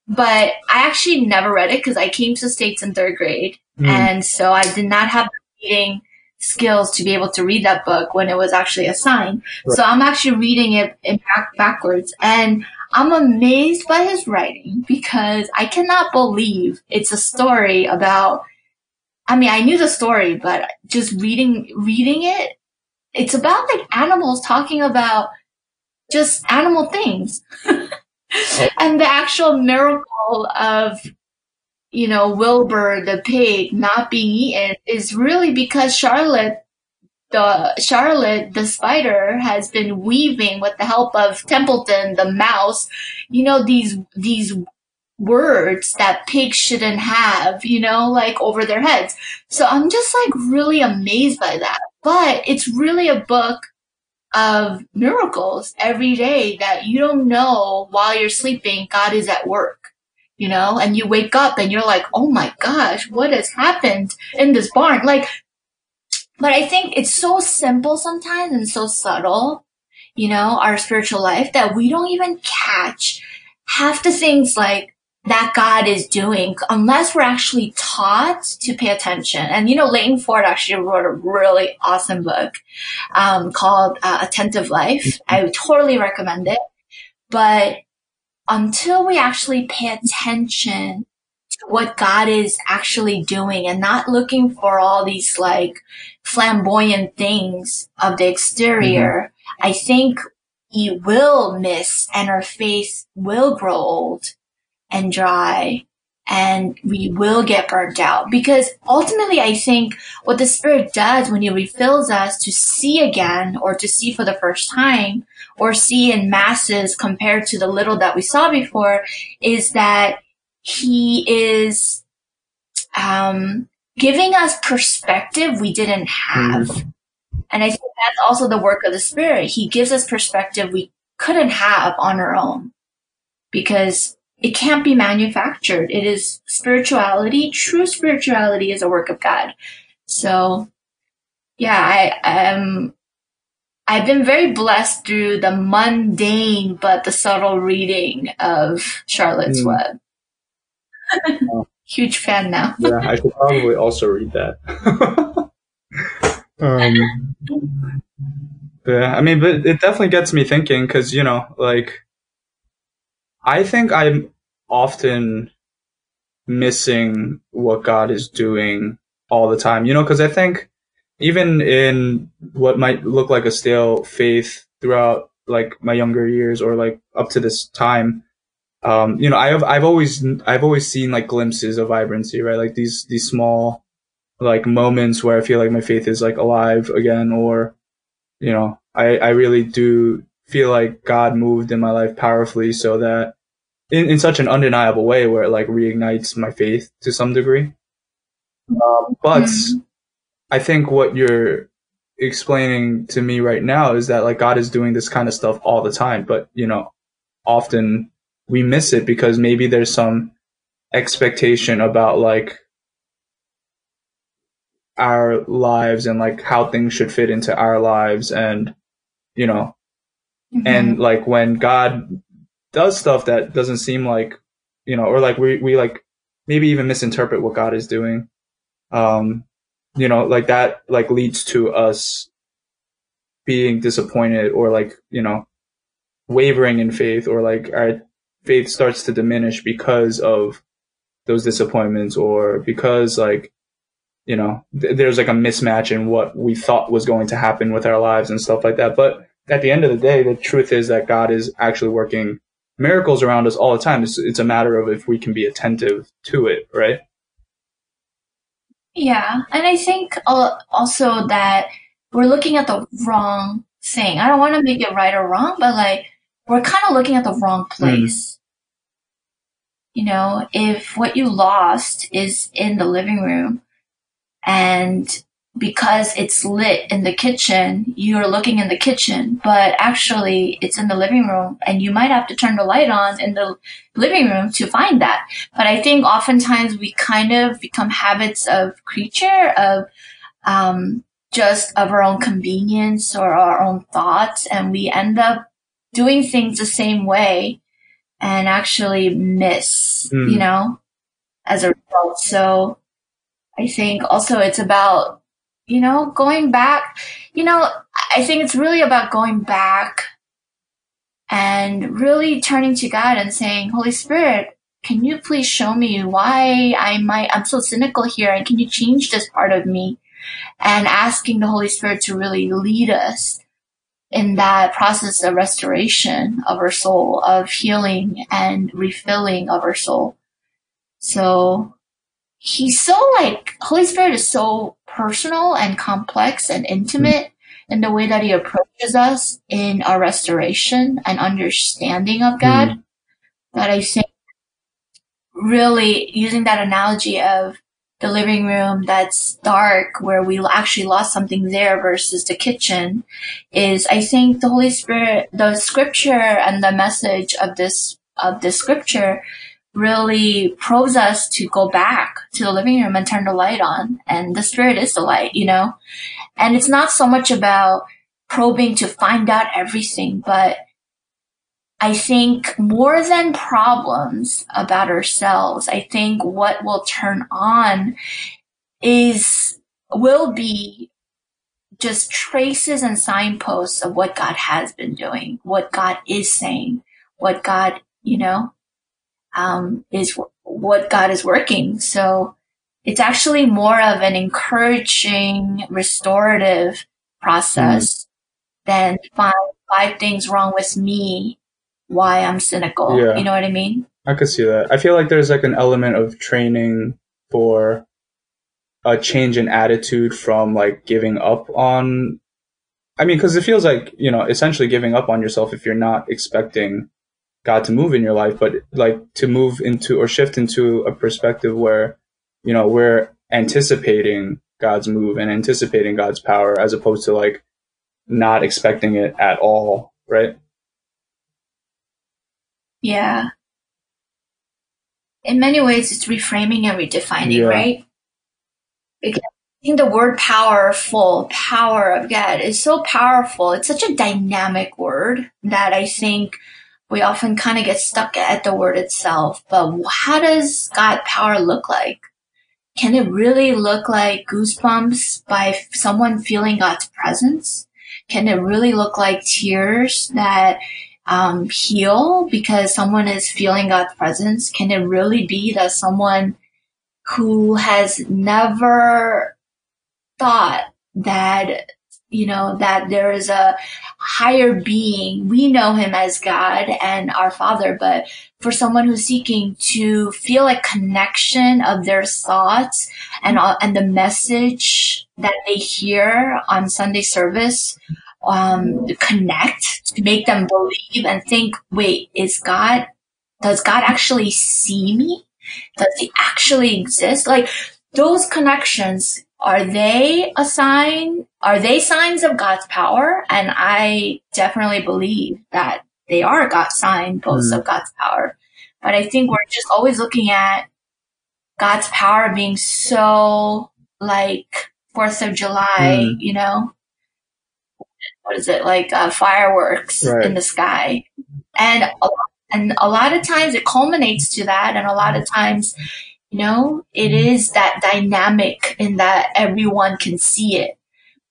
but I actually never read it because I came to the States in third grade. Mm. And so I did not have the reading skills to be able to read that book when it was actually assigned. Right. So I'm actually reading it in back, backwards and I'm amazed by his writing because I cannot believe it's a story about I mean, I knew the story, but just reading, reading it, it's about like animals talking about just animal things. and the actual miracle of, you know, Wilbur the pig not being eaten is really because Charlotte the Charlotte, the spider, has been weaving with the help of Templeton, the mouse, you know, these, these words that pigs shouldn't have, you know, like over their heads. So I'm just like really amazed by that. But it's really a book of miracles every day that you don't know while you're sleeping, God is at work, you know, and you wake up and you're like, oh my gosh, what has happened in this barn? Like but I think it's so simple sometimes and so subtle, you know, our spiritual life that we don't even catch half the things like that God is doing unless we're actually taught to pay attention. And you know, Leighton Ford actually wrote a really awesome book um, called uh, Attentive Life. I would totally recommend it. But until we actually pay attention to what God is actually doing and not looking for all these like flamboyant things of the exterior, mm-hmm. I think we will miss and our faith will grow old and dry and we will get burnt out because ultimately I think what the spirit does when he refills us to see again or to see for the first time or see in masses compared to the little that we saw before is that he is um, giving us perspective we didn't have. Mm. And I think that's also the work of the Spirit. He gives us perspective we couldn't have on our own because it can't be manufactured. It is spirituality. True spirituality is a work of God. So yeah, I am, I've been very blessed through the mundane but the subtle reading of Charlotte's mm. Web. Huge fan now. yeah, I should probably also read that. um, yeah, I mean, but it definitely gets me thinking because you know, like, I think I'm often missing what God is doing all the time. You know, because I think even in what might look like a stale faith throughout like my younger years or like up to this time, um, you know, I've I've always I've always seen like glimpses of vibrancy, right? Like these these small like moments where I feel like my faith is like alive again, or you know, I I really do feel like God moved in my life powerfully, so that in in such an undeniable way where it like reignites my faith to some degree. Um, but mm-hmm. I think what you're explaining to me right now is that like God is doing this kind of stuff all the time, but you know, often we miss it because maybe there's some expectation about like our lives and like how things should fit into our lives and you know mm-hmm. and like when god does stuff that doesn't seem like you know or like we we like maybe even misinterpret what god is doing. Um you know like that like leads to us being disappointed or like you know wavering in faith or like our faith starts to diminish because of those disappointments or because like you know th- there's like a mismatch in what we thought was going to happen with our lives and stuff like that. But at the end of the day the truth is that god is actually working miracles around us all the time. It's, it's a matter of if we can be attentive to it right? Yeah and i think also that we're looking at the wrong thing. I don't want to make it right or wrong but like we're kind of looking at the wrong hmm. place. Mm you know, if what you lost is in the living room and because it's lit in the kitchen, you're looking in the kitchen, but actually it's in the living room and you might have to turn the light on in the living room to find that. But I think oftentimes we kind of become habits of creature of, um, just of our own convenience or our own thoughts and we end up doing things the same way and actually miss, mm. you know, as a result. So I think also it's about, you know, going back, you know, I think it's really about going back and really turning to God and saying, Holy Spirit, can you please show me why I might, I'm so cynical here and can you change this part of me? And asking the Holy Spirit to really lead us in that process of restoration of our soul, of healing and refilling of our soul. So he's so like, Holy Spirit is so personal and complex and intimate in the way that he approaches us in our restoration and understanding of God mm. that I think really using that analogy of the living room that's dark where we actually lost something there versus the kitchen is I think the Holy Spirit, the scripture and the message of this, of this scripture really probes us to go back to the living room and turn the light on. And the spirit is the light, you know? And it's not so much about probing to find out everything, but I think more than problems about ourselves, I think what will turn on is, will be just traces and signposts of what God has been doing, what God is saying, what God, you know, um, is what God is working. So it's actually more of an encouraging, restorative process mm. than find five things wrong with me, why I'm cynical. Yeah. You know what I mean? I could see that. I feel like there's like an element of training for a change in attitude from like giving up on I mean, because it feels like, you know, essentially giving up on yourself if you're not expecting God to move in your life, but like to move into or shift into a perspective where, you know, we're anticipating God's move and anticipating God's power as opposed to like not expecting it at all, right? Yeah. In many ways, it's reframing and redefining, yeah. right? Because I think the word powerful, power of God is so powerful. It's such a dynamic word that I think we often kind of get stuck at the word itself. But how does God power look like? Can it really look like goosebumps by someone feeling God's presence? Can it really look like tears that um, heal because someone is feeling God's presence? Can it really be that someone who has never thought that you know, that there is a higher being. We know him as God and our Father, but for someone who's seeking to feel a connection of their thoughts and and the message that they hear on Sunday service, um, connect to make them believe and think, wait, is God? Does God actually see me? Does he actually exist? Like those connections are they a sign? Are they signs of God's power? And I definitely believe that they are God's signposts mm. of God's power. But I think we're just always looking at God's power being so like Fourth of July, mm. you know? What is it like? Uh, fireworks right. in the sky, and a, and a lot of times it culminates to that, and a lot of times you know, it mm-hmm. that dynamic in that everyone can see it.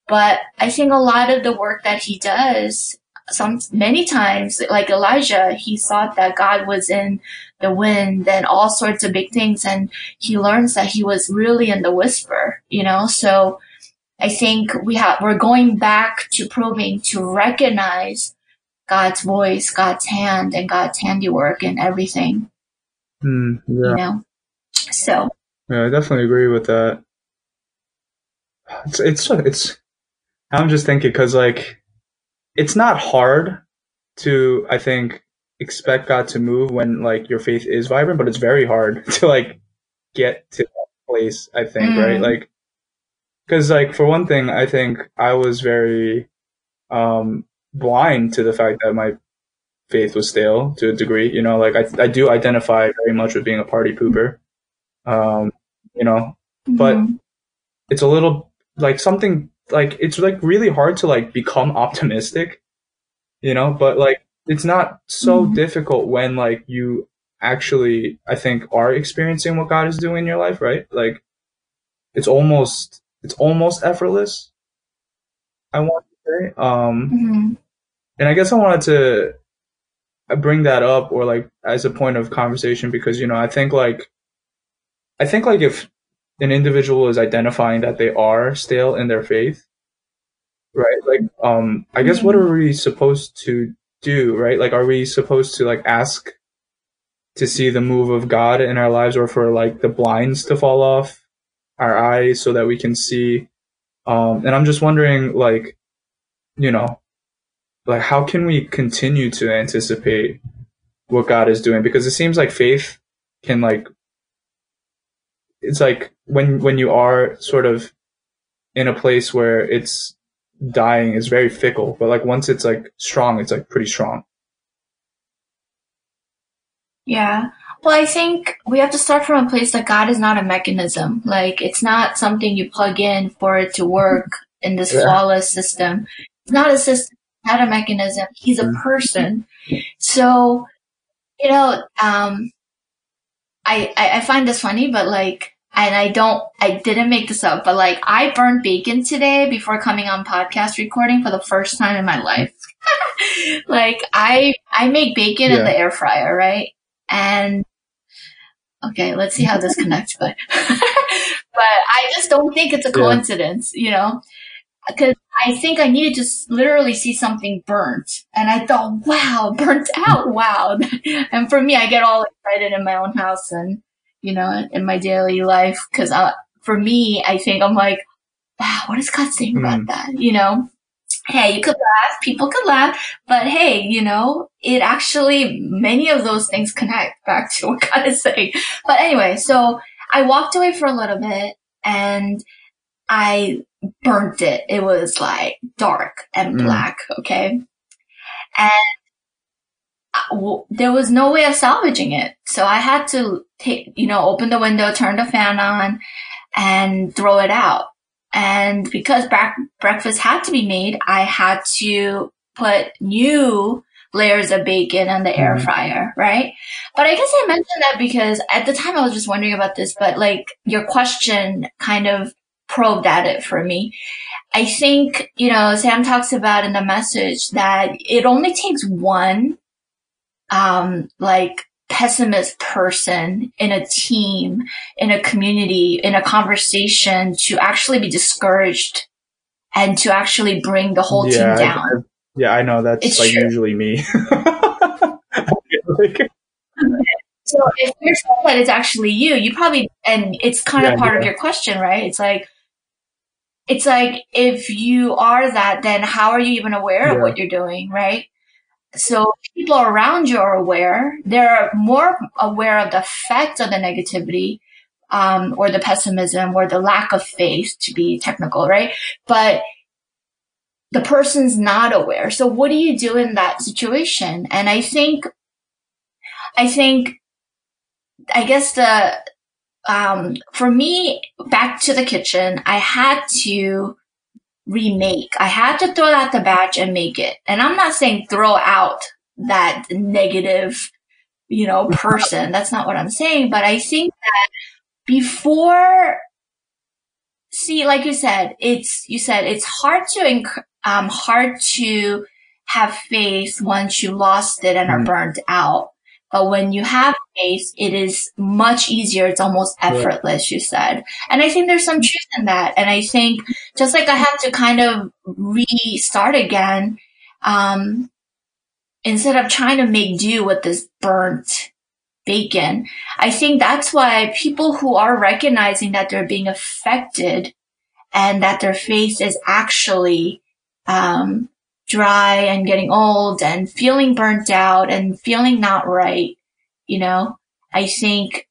But I think a lot of the work that he does, some, many times, like Elijah, he thought that God was in the wind and all sorts of big things. And he learns that he was really in the whisper, you know, so I think we have, we're going back to probing to recognize God's voice, God's hand and God's handiwork and everything. Mm, yeah. You know? So yeah, I definitely agree with that. It's it's it's. I'm just thinking because like, it's not hard to I think expect God to move when like your faith is vibrant, but it's very hard to like get to that place. I think mm. right like because like for one thing, I think I was very um blind to the fact that my faith was stale to a degree. You know, like I I do identify very much with being a party pooper um, you know, mm-hmm. but it's a little like something like it's like really hard to like become optimistic, you know, but like it's not so mm-hmm. difficult when like you actually I think are experiencing what God is doing in your life, right? Like it's almost it's almost effortless. I want to say. Um mm-hmm. and I guess I wanted to bring that up or like as a point of conversation because you know I think like I think like if an individual is identifying that they are stale in their faith, right? Like um I guess what are we supposed to do, right? Like are we supposed to like ask to see the move of God in our lives or for like the blinds to fall off our eyes so that we can see um and I'm just wondering like you know like how can we continue to anticipate what God is doing because it seems like faith can like it's like when when you are sort of in a place where it's dying is very fickle but like once it's like strong it's like pretty strong Yeah. Well, I think we have to start from a place that God is not a mechanism. Like, it's not something you plug in for it to work in this Yeah. flawless system. It's not a system, not a mechanism. He's a person. So, you know, um, I, I, I find this funny, but like, and I don't, I didn't make this up, but like, I burned bacon today before coming on podcast recording for the first time in my life. like, I, I make bacon in the air fryer, right? And okay, let's see how this connects, but but I just don't think it's a Yeah. coincidence, you know, because I think I needed to literally see something burnt, and I thought, wow, burnt out, wow. and for me, I get all excited in my own house and you know in my daily life because uh, for me, I think I'm like, wow, what is God saying about Mm. that, you know? hey, you could laugh, people could laugh, but hey, you know, it actually, many of those things connect back to what God is saying. But anyway, so I walked away for a little bit and I burnt it. It was like dark and Mm. black, okay? And I- w- there was no way of salvaging it. So I had to take, you know, open the window, turn the fan on and throw it out. And because back breakfast had to be made, I had to put new layers of bacon in the air Mhm. fryer, right? But I guess I mentioned that because at the time I was just wondering about this, but like your question kind of probed at it for me. I think, you know, Sam talks about in the message that it only takes one, um, like pessimist person in a team, in a community, in a conversation to actually be discouraged and to actually bring the whole yeah, team down. I- yeah, I know that's It's like true. usually me. Like, So if you're saying that it's actually you, you probably, and it's kind Yeah, of part of your question, right? It's like, it's like if you are that, then how are you even aware of what you're doing, right? So people around you are aware. They're more aware of the effect of the negativity, um, or the pessimism or the lack of faith to be technical, right? But the person's not aware. So what do you do in that situation? And I think, I think I guess the um for me back to the kitchen, I had to remake. I had to throw out the batch and make it. And I'm not saying throw out that negative, you know, person. That's not what I'm saying, but I think that before see like you said, it's you said it's hard to enc- um hard to have faith once you lost it and are Mhm. burnt out. But when you have faith, it is much easier. It's almost effortless, you said. And I think there's some truth in that. And I think just like I had to kind of restart again, um, instead of trying to make do with this burnt bacon, I think that's why people who are recognizing that they're being affected and that their faith is actually, um, dry and getting old and feeling burnt out and feeling not right, you know, I think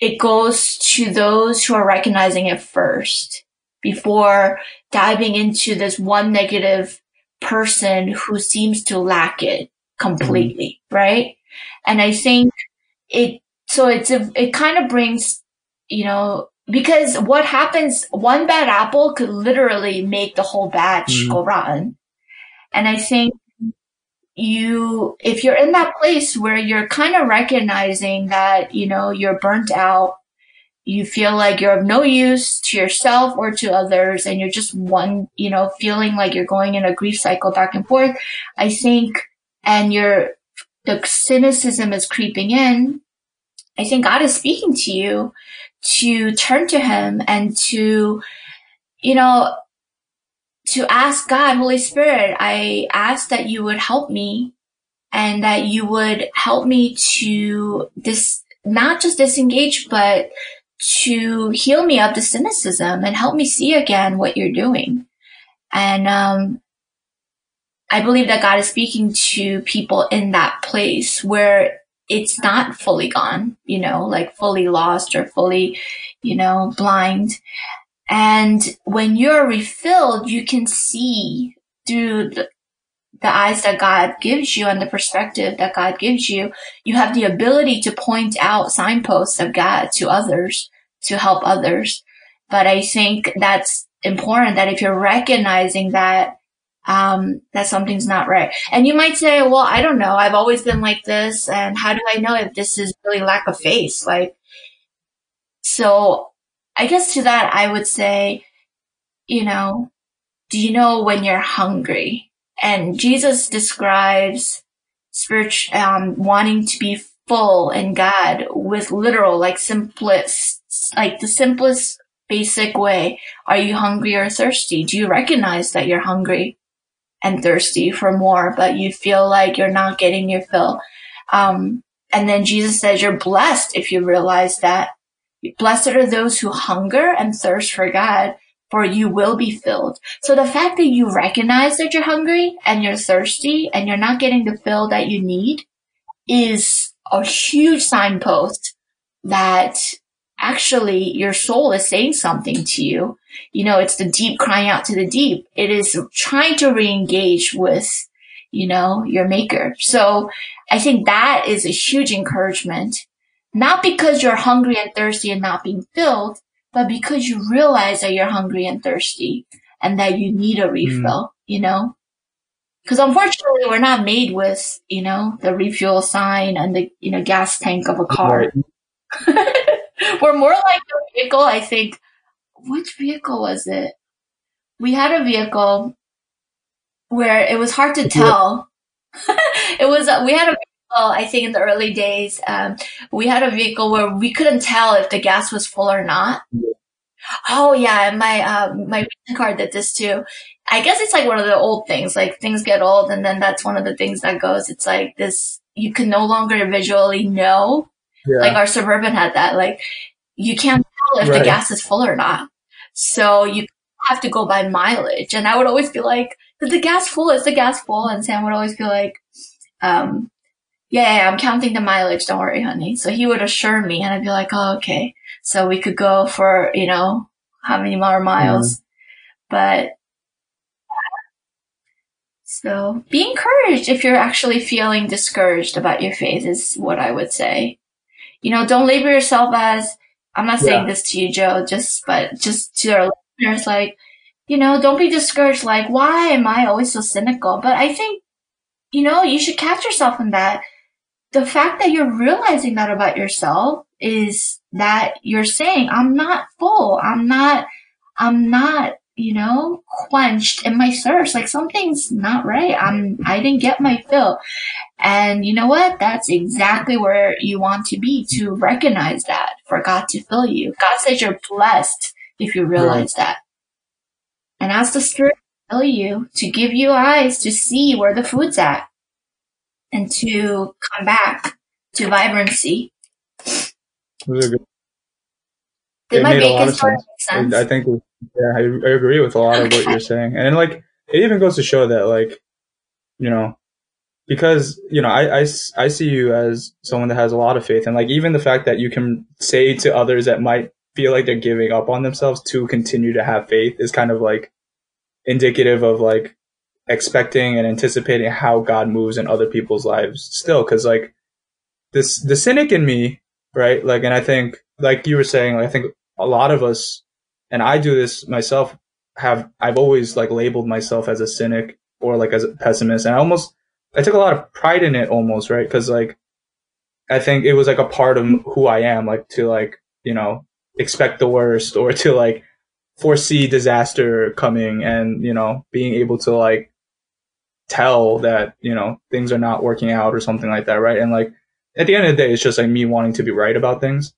it goes to those who are recognizing it first before diving into this one negative person who seems to lack it completely, mm-hmm. right? And I think it, so it's a, it kind of brings, you know, because what happens, one bad apple could literally make the whole batch Mhm. go rotten. And I think you, if you're in that place where you're kind of recognizing that, you know, you're burnt out, you feel like you're of no use to yourself or to others, and you're just one, you know, feeling like you're going in a grief cycle back and forth, I think and your the cynicism is creeping in, I think God is speaking to you to turn to him and to, you know, to ask God, Holy Spirit, I ask that you would help me and that you would help me to this, not just disengage, but to heal me of the cynicism and help me see again what you're doing. And, um, I believe that God is speaking to people in that place where it's not fully gone, you know, like fully lost or fully, you know, blind. And when you're refilled, you can see through the, eyes that God gives you and the perspective that God gives you. You have the ability to point out signposts of God to others to help others. But I think that's important that if you're recognizing that um, that something's not right. And you might say, well, I don't know. I've always been like this. And how do I know if this is really lack of faith? Like, so I guess to that, I would say, you know, do you know when you're hungry? And Jesus describes spiritual, um, wanting to be full in God with literal, like simplest, like the simplest basic way. Are you hungry or thirsty? Do you recognize that you're hungry and thirsty for more, but you feel like you're not getting your fill? Um, and then Jesus says you're blessed if you realize that Blessed are those who hunger and thirst for God, for you will be filled. So the fact that you recognize that you're hungry and you're thirsty and you're not getting the fill that you need is a huge signpost that actually your soul is saying something to you. You know, it's the deep crying out to the deep. It is trying to re-engage with, you know, your maker. So I think that is a huge encouragement not because you're hungry and thirsty and not being filled, but because you realize that you're hungry and thirsty and that you need a refill, mm. you know? Because unfortunately, we're not made with, you know, the refuel sign and the, you know, gas tank of a car. Right. we're more like a vehicle, I think. Which vehicle was it? We had a vehicle where it was hard to tell. it was, we had a well, I think in the early days, um, we had a vehicle where we couldn't tell if the gas was full or not. Oh yeah, my uh, my car did this too. I guess it's like one of the old things. Like things get old, and then that's one of the things that goes. It's like this: you can no longer visually know. Yeah. Like our suburban had that. Like you can't tell if right. the gas is full or not. So you have to go by mileage. And I would always be like, "Is the gas full? Is the gas full?" And Sam would always be like, um, yeah, yeah, I'm counting the mileage. Don't worry, honey. So he would assure me and I'd be like, oh, okay. So we could go for, you know, how many more miles. Mm-hmm. But so be encouraged if you're actually feeling discouraged about your faith is what I would say. You know, don't label yourself as, I'm not saying yeah. this to you, Joe, just, but just to our listeners, like, you know, don't be discouraged, like, why am I always so cynical? But I think, you know, you should catch yourself in that the fact that you're realizing that about yourself is that you're saying, I'm not full. I'm not, I'm not, you know, quenched in my thirst. Like something's not right. I'm, I didn't get my fill. And you know what? That's exactly where you want to be to recognize that for God to fill you. God says you're blessed if you realize right. that. And ask the Spirit to fill you, to give you eyes to see where the food's at and to come back to vibrancy. Those are good. Did it my a lot of sense. sense? I think, yeah, I, I agree with a lot of what you're saying. And like, it even goes to show that like, you know, because, you know, I, I, I see you as someone that has a lot of faith. And like, even the fact that you can say to others that might feel like they're giving up on themselves to continue to have faith is kind of like indicative of like expecting and anticipating how God moves in other people's lives still. Cause like this, the cynic in me, right? Like, and I think, like you were saying, like, I think a lot of us, and I do this myself, have, I've always like labeled myself as a cynic or like as a pessimist. And I almost, I took a lot of pride in it almost, right? Cause like, I think it was like a part of who I am, like to like, you know, expect the worst or to like foresee disaster coming and, you know, being able to like tell that you know things are not working out or something like that, right? And like at the end of the day, it's just like me wanting to be right about things.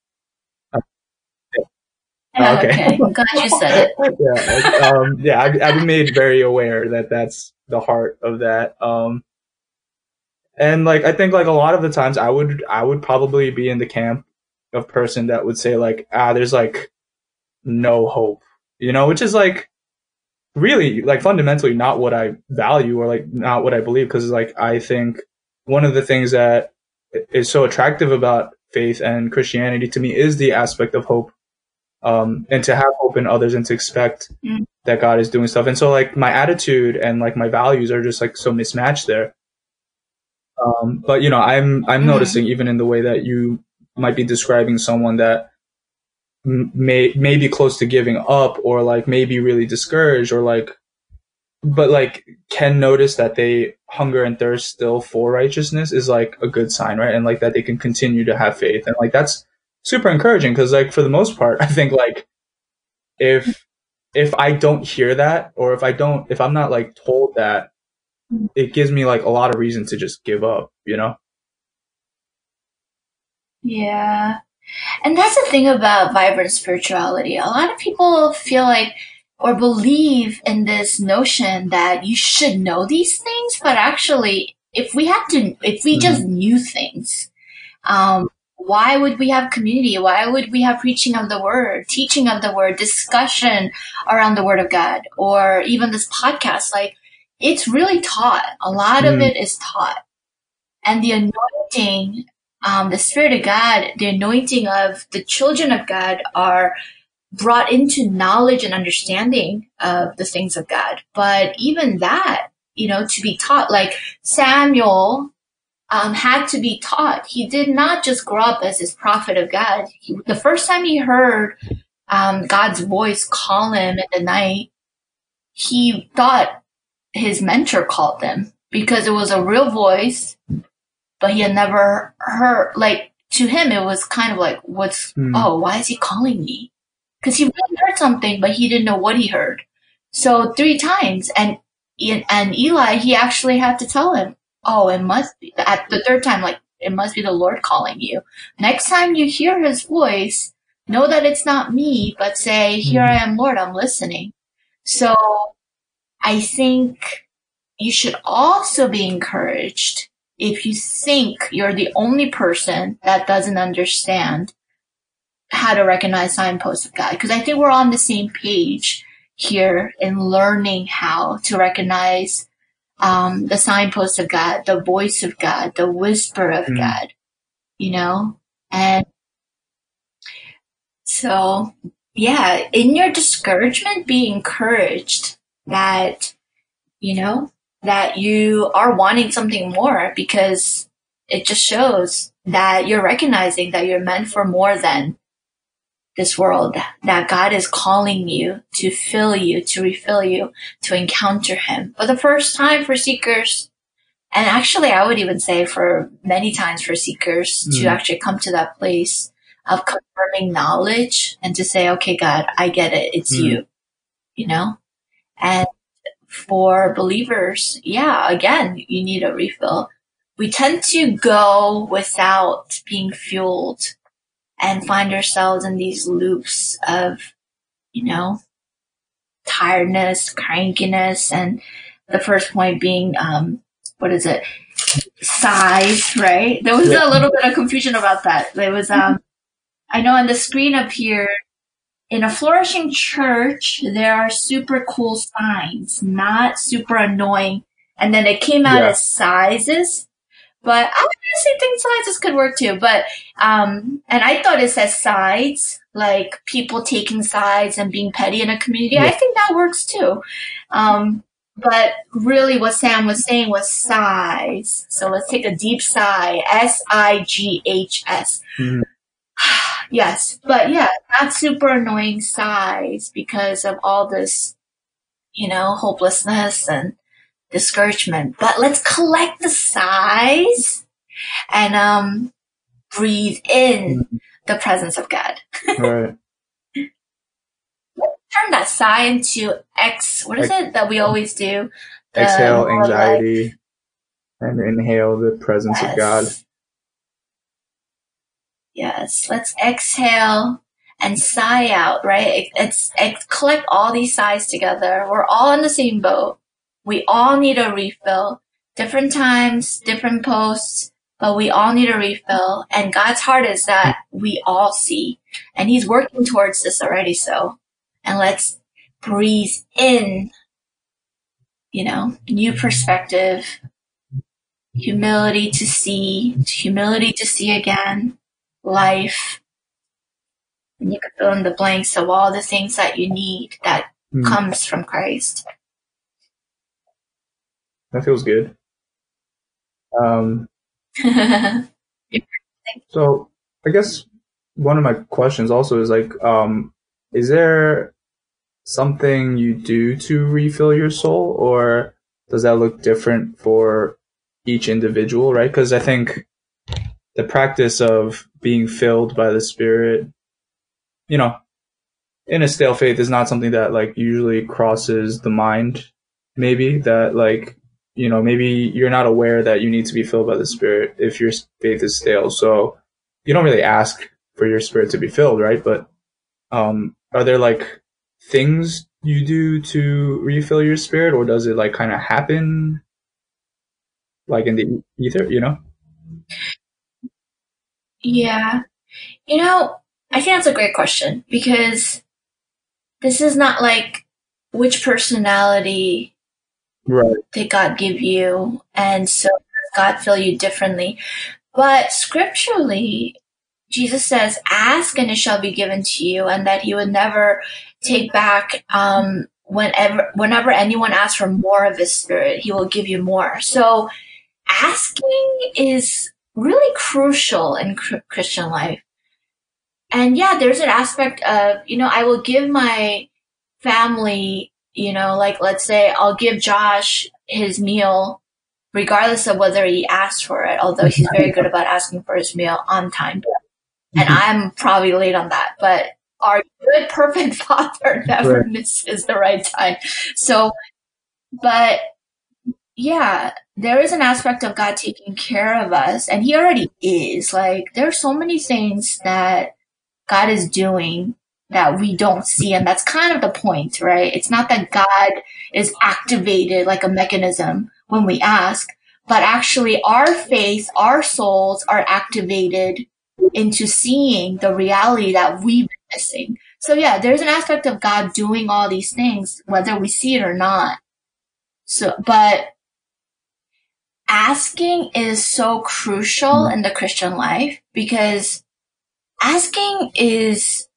Yeah, okay. okay. Glad you said it. yeah, um, yeah. I've, I've been made very aware that that's the heart of that. Um, and like I think like a lot of the times I would I would probably be in the camp of person that would say like ah there's like no hope, you know, which is like really like fundamentally not what I value or like not what I believe because like I think one of the things that is so attractive about faith and Christianity to me is the aspect of hope um, and to have hope in others and to expect mm. that God is doing stuff. And so like my attitude and like my values are just like so mismatched there. Um, but you know, I'm I'm mm. noticing even in the way that you might be describing someone that may may be close to giving up or like maybe really discouraged or like but like can notice that they hunger and thirst still for righteousness is like a good sign right and like that they can continue to have faith and like that's super encouraging because like for the most part i think like if if i don't hear that or if i don't if i'm not like told that it gives me like a lot of reason to just give up you know? Yeah. And that's the thing about vibrant spirituality. A lot of people feel like or believe in this notion that you should know these things but actually if we had to if we mm-hmm. just knew things um why would we have community? Why would we have preaching of the word, teaching of the word, discussion around the word of God, or even this podcast? Like, it's really taught. A lot mm. of it is taught. And the anointing, um, the Spirit of God, the anointing of the children of God are brought into knowledge and understanding of the things of God. But even that, you know, to be taught, like Samuel um, had to be taught. He did not just grow up as this prophet of God. He, the first time he heard um, God's voice call him in the night, he thought his mentor called him because it was a real voice, but he had never heard, like, to him, it was kind of like, what's, mm. oh, why is he calling me? Because he really heard something, but he didn't know what he heard. So three times, and and Eli, he actually had to tell him, oh, it must be at the third time, like it must be the Lord calling you. Next time you hear his voice, know that it's not me, but say, here I mm-hmm. am, Lord, I'm listening. So I think you should also be encouraged if you think you're the only person that doesn't understand how to recognize signposts of God. Because I think we're on the same page here in learning how to recognize um, the signpost of God, the voice of God, the whisper of mm. God, you know? And so, yeah, in your discouragement, be encouraged that, you know, that you are wanting something more because it just shows that you're recognizing that you're meant for more than this world, that God is calling you to fill you, to refill you, to encounter Him for the first time for seekers. And actually, I would even say for many times for seekers mm. to actually come to that place of confirming knowledge and to say, okay, God, I get it. It's mm. you, you know? And for believers, yeah, again, you need a refill. We tend to go without being fueled and find ourselves in these loops of, you know, tiredness, crankiness, and the first point being, um, what is it? Sighs, right? There was yeah. a little bit of confusion about that. There was, um, I know on the screen up here, in a flourishing church, there are super cool signs, not super annoying. And then it came out yeah. as sizes. But I would honestly think sizes could work too. But um, and I thought it says sides, like people taking sides and being petty in a community. Yeah. I think that works too. Um, but really, what Sam was saying was sighs. So let's take a deep sigh. S I G H S. Mm-hmm. Yes, but yeah, not super annoying sighs because of all this, you know, hopelessness and discouragement, but let's collect the sighs and um, breathe in the presence of God. right. Turn that sigh into X. What is it that we always do? the Exhale more like- anxiety and inhale the presence of God. Yes. Yes, let's exhale and sigh out, right? It's, it's collect all these sighs together. We're all in the same boat. We all need a refill. Different times, different posts, but we all need a refill. And God's heart is that we all see. And He's working towards this already, so. And let's breathe in, you know, new perspective, humility to see, humility to see again, life. And you can fill in the blanks of all the things that you need that Hmm. comes from Christ. That feels good. Um, so I guess one of my questions also is like, um, is there something you do to refill your soul, or does that look different for each individual? Right? Because I think the practice of being filled by the Spirit, you know, in a stale faith is not something that like usually crosses the mind. Maybe that like you know maybe you're not aware that you need to be filled by the Spirit if your faith is stale. So you don't really ask for your spirit to be filled, right? But um, are there like things you do to refill your spirit, or does it like kind of happen, like in the ether? You know? Yeah. You know, I think that's a great question because this is not like which personality Right. did God give you, and so God fill you differently. But scripturally, Jesus says, "Ask and it shall be given to you," and that He would never take back. Um, whenever, whenever anyone asks for more of His Spirit, He will give you more. So, asking is really crucial in Christian life. And yeah, there's an aspect of, you know, I will give my family, you know, like let's say I'll give Josh his meal regardless of whether he asked for it, although he's very good about asking for his meal on time. And I'm probably late on that, but our good, perfect father never Right. misses the right time. So, but yeah, there is an aspect of God taking care of us, and He already is. Like, there are so many things that God is doing that we don't see, and that's kind of the point, right? It's not that God is activated like a mechanism when we ask, but actually our faith, our souls are activated into seeing the reality that we've been missing. So yeah, there's an aspect of God doing all these things, whether we see it or not. So, but asking is so crucial in the Christian life because asking is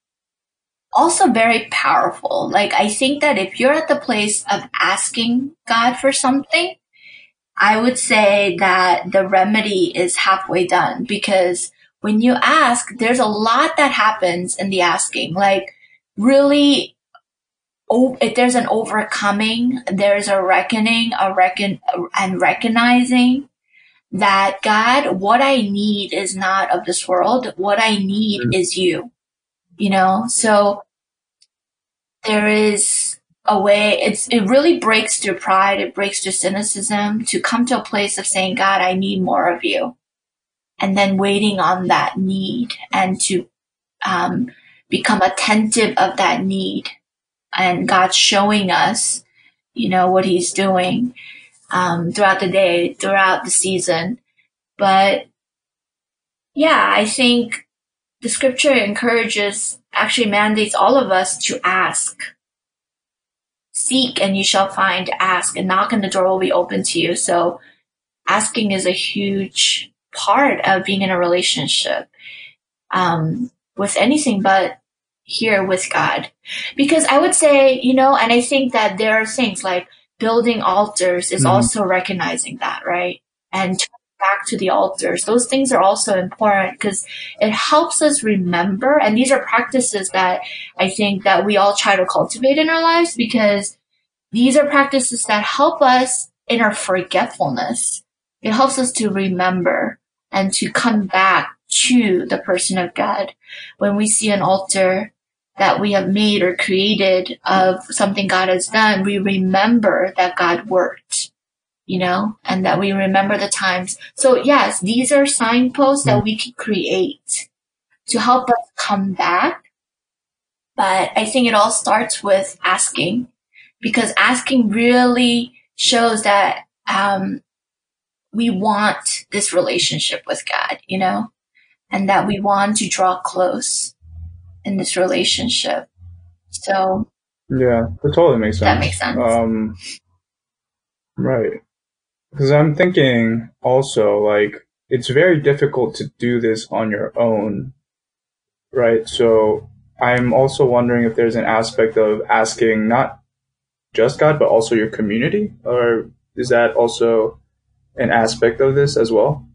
also very powerful. Like, I think that if you're at the place of asking God for something, I would say that the remedy is halfway done because when you ask, there's a lot that happens in the asking. Like, really, oh, if there's an overcoming, there's a reckoning, a reckon, and recognizing that God, what I need is not of this world. What I need Mm. is you. You know, so there is a way it's it really breaks through pride, it breaks through cynicism to come to a place of saying, God, I need more of you. And then waiting on that need and to um, become attentive of that need and God showing us, you know, what He's doing um, throughout the day, throughout the season. But yeah, I think the scripture encourages, actually mandates all of us to ask. Seek and you shall find, ask, and knock and the door will be open to you. So asking is a huge part of being in a relationship um, with anything but here with God. Because I would say, you know, and I think that there are things like building altars is Mhm. also recognizing that, right? And back to the altars. Those things are also important because it helps us remember. And these are practices that I think that we all try to cultivate in our lives because these are practices that help us in our forgetfulness. It helps us to remember and to come back to the person of God. When we see an altar that we have made or created of something God has done, we remember that God worked you know, and that we remember the times. So yes, these are signposts that we can create to help us come back. But I think it all starts with asking because asking really shows that, um, we want this relationship with God, you know, and that we want to draw close in this relationship. So yeah, that totally makes sense. That makes sense. Um, right. Because I'm thinking also like it's very difficult to do this on your own, right? So I'm also wondering if there's an aspect of asking not just God but also your community, or is that also an aspect of this as well?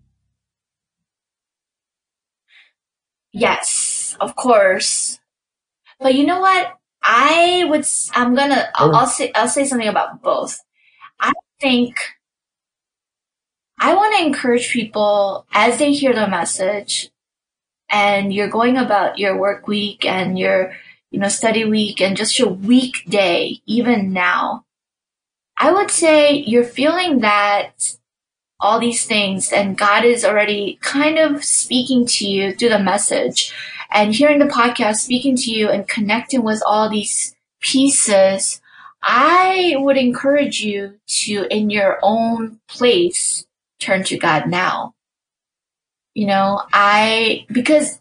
Yes, of course. But you know what? I would. I'm gonna. I'll, oh. I'll say. I'll say something about both. I think I want to encourage people as they hear the message, and you're going about your work week and your, you know, study week and just your weekday, even now. I would say you're feeling that all these things and God is already kind of speaking to you through the message and hearing the podcast, speaking to you and connecting with all these pieces. I would encourage you to, in your own place, turn to God now. You know, I, because,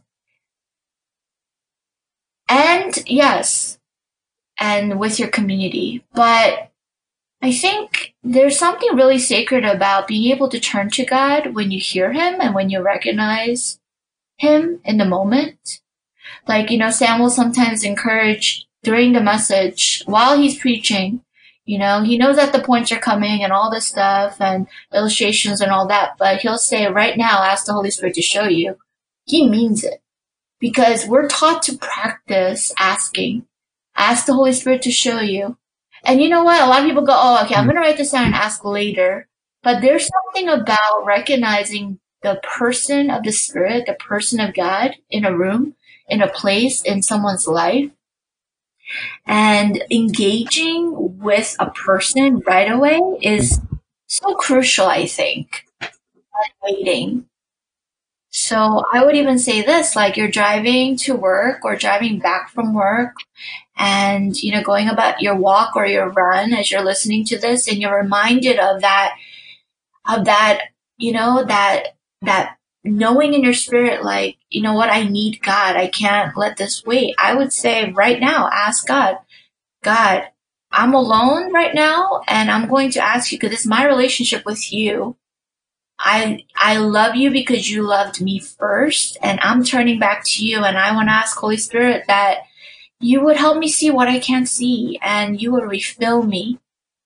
and yes, and with your community, but I think there's something really sacred about being able to turn to God when you hear Him and when you recognize Him in the moment. Like, you know, Sam will sometimes encourage during the message while he's preaching, you know, he knows that the points are coming and all this stuff and illustrations and all that, but he'll say, right now, ask the Holy Spirit to show you. He means it because we're taught to practice asking. Ask the Holy Spirit to show you. And you know what? A lot of people go, oh, okay, I'm going to write this down and ask later. But there's something about recognizing the person of the Spirit, the person of God in a room, in a place, in someone's life. And engaging with a person right away is so crucial, I think. Waiting. So I would even say this, like you're driving to work or driving back from work and, you know, going about your walk or your run as you're listening to this and you're reminded of that, of that, you know, that, that knowing in your spirit, like, you know what? I need God. I can't let this wait. I would say right now, ask God, God, I'm alone right now and I'm going to ask you because it's my relationship with you. I I love you because you loved me first and I'm turning back to you and I want to ask Holy Spirit that you would help me see what I can't see and you would refill me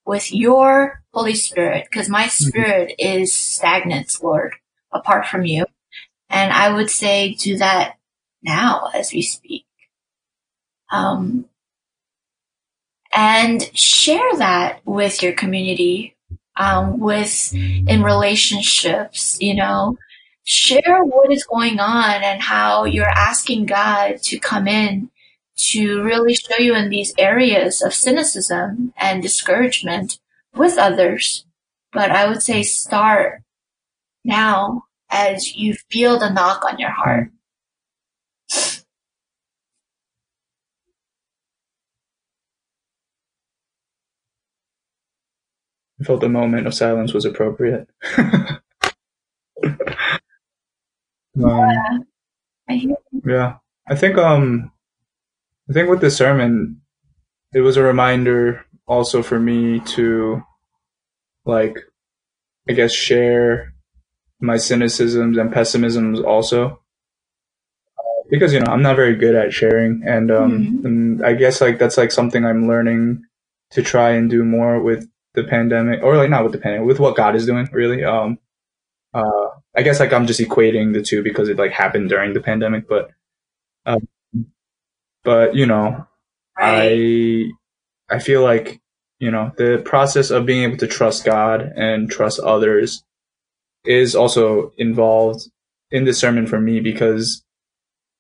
with your Holy Spirit because my mm-hmm. spirit is stagnant, Lord, apart from you. And I would say do that now as we speak. Um, and share that with your community um, with in relationships, you know, share what is going on and how you're asking God to come in to really show you in these areas of cynicism and discouragement with others. But I would say start now as you feel the knock on your heart. I felt the moment of silence was appropriate. um, yeah. yeah. I think um I think with the sermon it was a reminder also for me to like I guess share my cynicisms and pessimisms also because you know I'm not very good at sharing and um mm-hmm. and I guess like that's like something I'm learning to try and do more with the pandemic, or like not with the pandemic, with what God is doing, really. Um, uh, I guess like I'm just equating the two because it like happened during the pandemic, but, um, but you know, right. I, I feel like, you know, the process of being able to trust God and trust others is also involved in this sermon for me because,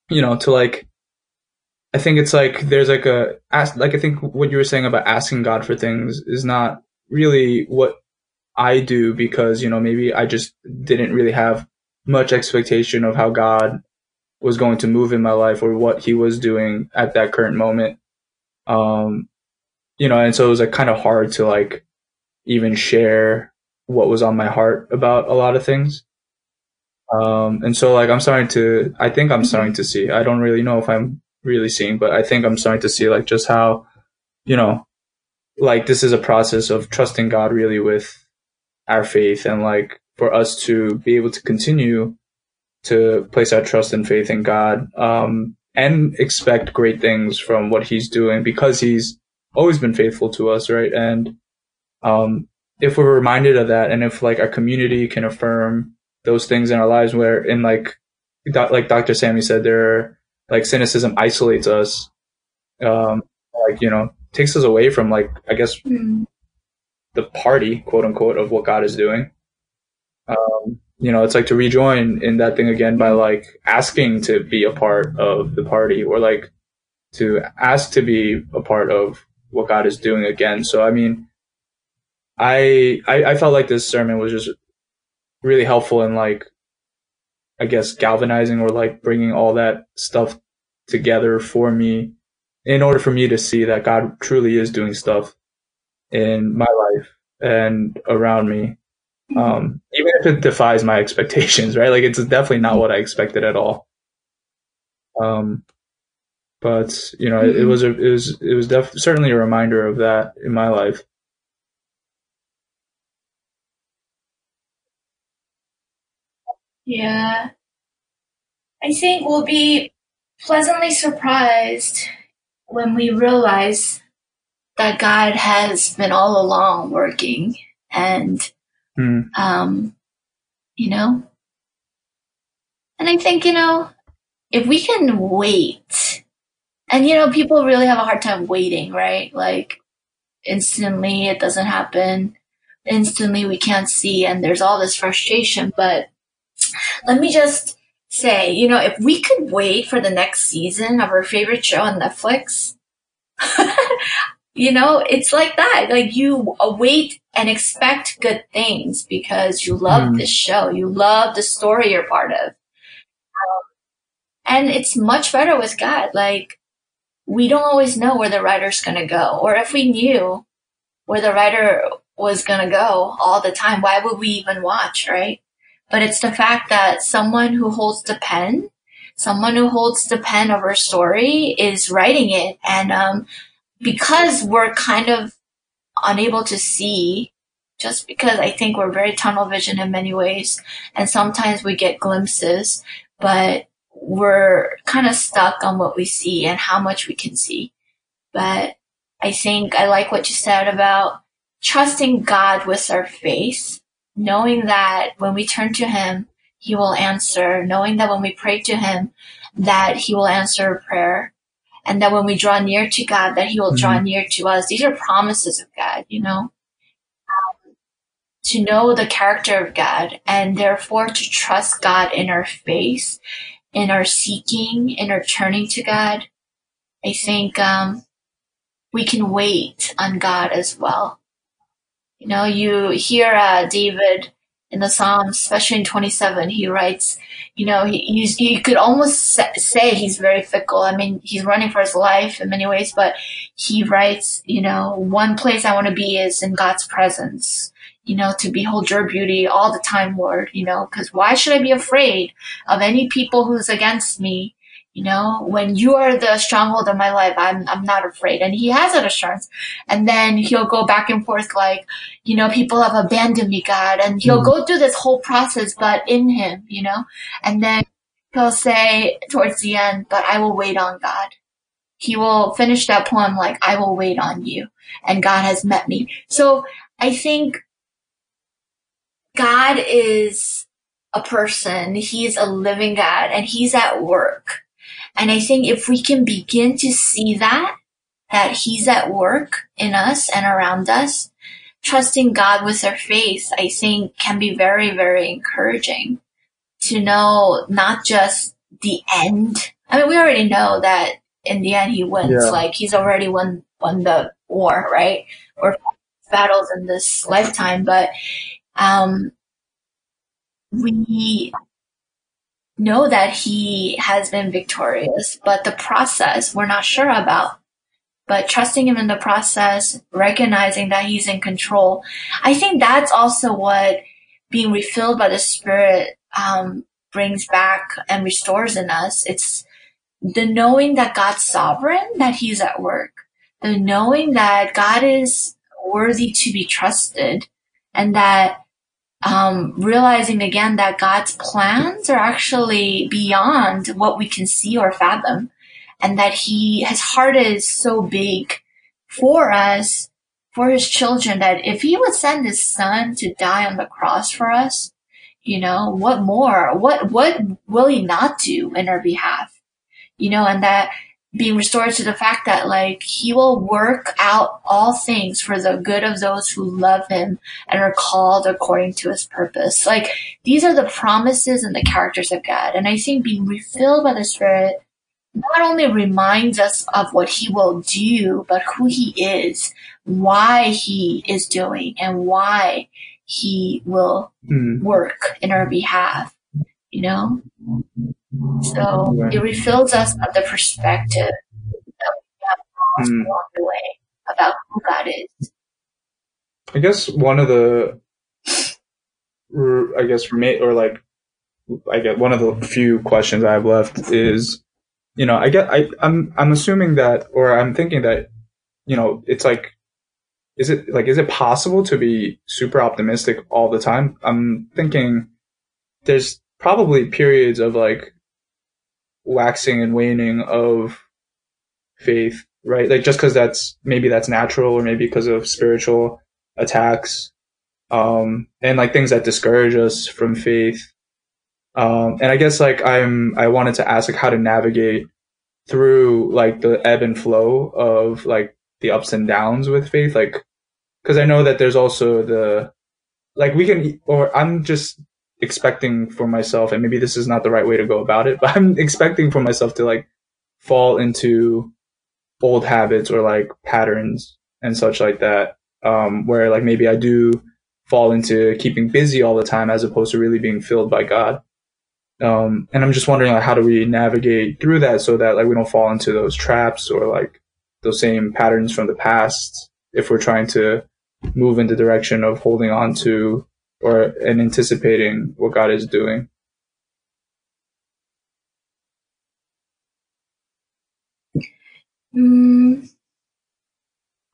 you know, to like, I think it's like there's like a ask like I think what you were saying about asking God for things is not really what I do because, you know, maybe I just didn't really have much expectation of how God was going to move in my life or what he was doing at that current moment. Um, you know, and so it was like kind of hard to like even share what was on my heart about a lot of things. Um, and so like I'm starting to, I think I'm starting to see, I don't really know if I'm really seeing, but I think I'm starting to see like just how, you know, like this is a process of trusting God really with our faith and like for us to be able to continue to place our trust and faith in God, um, and expect great things from what he's doing because he's always been faithful to us, right? And, um, if we're reminded of that and if like our community can affirm those things in our lives where in like like Dr. Sammy said there like cynicism isolates us um like you know takes us away from like I guess mm. the party quote unquote of what God is doing um you know it's like to rejoin in that thing again by like asking to be a part of the party or like to ask to be a part of what God is doing again so I mean I, I, I felt like this sermon was just really helpful in like, I guess galvanizing or like bringing all that stuff together for me in order for me to see that God truly is doing stuff in my life and around me. Um, even if it defies my expectations, right? Like it's definitely not what I expected at all. Um, but you know, it, it was a, it was, it was def- certainly a reminder of that in my life. Yeah. I think we'll be pleasantly surprised when we realize that God has been all along working and, mm. um, you know, and I think, you know, if we can wait and, you know, people really have a hard time waiting, right? Like instantly it doesn't happen. Instantly we can't see and there's all this frustration, but let me just say, you know, if we could wait for the next season of our favorite show on Netflix, you know, it's like that. Like you await and expect good things because you love mm. this show. You love the story you're part of. Um, and it's much better with God. Like we don't always know where the writer's going to go. Or if we knew where the writer was going to go all the time, why would we even watch, right? But it's the fact that someone who holds the pen, someone who holds the pen of our story is writing it. And, um, because we're kind of unable to see just because I think we're very tunnel vision in many ways and sometimes we get glimpses, but we're kind of stuck on what we see and how much we can see. But I think I like what you said about trusting God with our faith knowing that when we turn to him, he will answer, knowing that when we pray to him, that he will answer prayer, and that when we draw near to God, that he will mm-hmm. draw near to us. These are promises of God, you know. Um, to know the character of God and therefore to trust God in our faith, in our seeking, in our turning to God. I think um, we can wait on God as well. You know, you hear uh, David in the Psalms, especially in 27, he writes, you know, he, you could almost say he's very fickle. I mean, he's running for his life in many ways, but he writes, you know, one place I want to be is in God's presence, you know, to behold your beauty all the time, Lord, you know, because why should I be afraid of any people who's against me? You know, when you are the stronghold of my life, I'm, I'm not afraid. And he has that assurance. And then he'll go back and forth like, you know, people have abandoned me, God. And he'll mm. go through this whole process, but in him, you know, and then he'll say towards the end, but I will wait on God. He will finish that poem like, I will wait on you and God has met me. So I think God is a person. He's a living God and he's at work. And I think if we can begin to see that, that he's at work in us and around us, trusting God with our faith, I think can be very, very encouraging to know not just the end. I mean, we already know that in the end he wins. Yeah. Like he's already won, won the war, right? Or battles in this lifetime, but um, we know that he has been victorious, but the process we're not sure about. But trusting him in the process, recognizing that he's in control. I think that's also what being refilled by the Spirit um, brings back and restores in us. It's the knowing that God's sovereign, that he's at work, the knowing that God is worthy to be trusted and that um, realizing again that God's plans are actually beyond what we can see or fathom, and that He His heart is so big for us, for His children, that if He would send His Son to die on the cross for us, you know, what more? What what will He not do in our behalf? You know, and that being restored to the fact that like he will work out all things for the good of those who love him and are called according to his purpose. Like these are the promises and the characters of God. And I think being refilled by the Spirit not only reminds us of what he will do, but who he is, why he is doing and why he will mm. work in our behalf, you know? So it refills us of the perspective that we have mm. along the way about who God is. I guess one of the, I guess, for me or like, I get one of the few questions I have left is, you know, I get, I, I'm, I'm assuming that, or I'm thinking that, you know, it's like, is it like, is it possible to be super optimistic all the time? I'm thinking there's probably periods of like waxing and waning of faith, right? Like just because that's maybe that's natural, or maybe because of spiritual attacks, um, and like things that discourage us from faith. Um, and I guess like I'm, I wanted to ask like how to navigate through like the ebb and flow of like the ups and downs with faith, like because I know that there's also the like we can, or I'm just expecting for myself, and maybe this is not the right way to go about it, but I'm expecting for myself to like fall into old habits or like patterns and such like that. Um, where like maybe I do fall into keeping busy all the time as opposed to really being filled by God. Um, and I'm just wondering like how do we navigate through that so that like we don't fall into those traps or like those same patterns from the past if we're trying to move in the direction of holding on to or and anticipating what God is doing. Mm,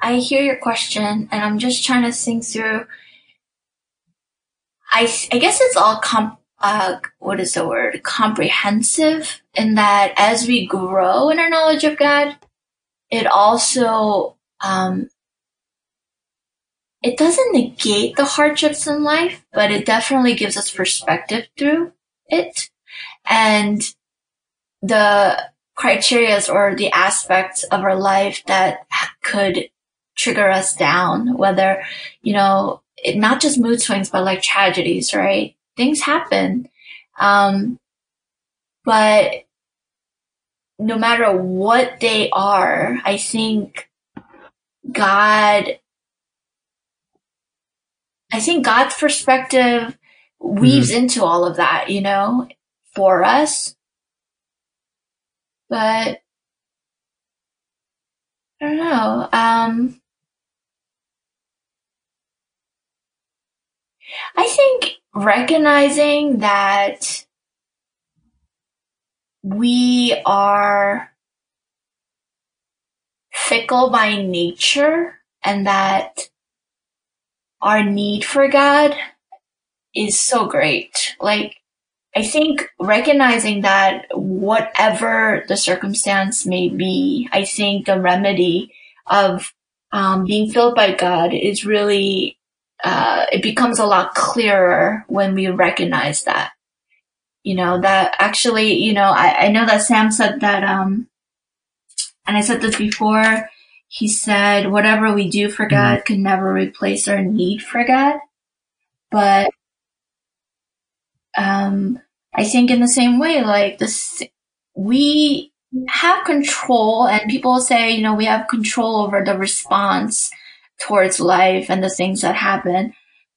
I hear your question, and I'm just trying to think through. I I guess it's all comp. Uh, what is the word? Comprehensive in that as we grow in our knowledge of God, it also um, it doesn't negate the hardships in life, but it definitely gives us perspective through it. And the criterias or the aspects of our life that could trigger us down, whether, you know, it, not just mood swings, but like tragedies, right? Things happen. Um, but no matter what they are, I think God I think God's perspective weaves mm-hmm. into all of that, you know, for us. But I don't know. Um, I think recognizing that we are fickle by nature and that our need for God is so great. Like, I think recognizing that whatever the circumstance may be, I think the remedy of um, being filled by God is really, uh, it becomes a lot clearer when we recognize that. You know, that actually, you know, I, I know that Sam said that, um, and I said this before, he said, whatever we do for mm-hmm. God can never replace our need for God. But, um, I think in the same way, like this, we have control and people say, you know, we have control over the response towards life and the things that happen.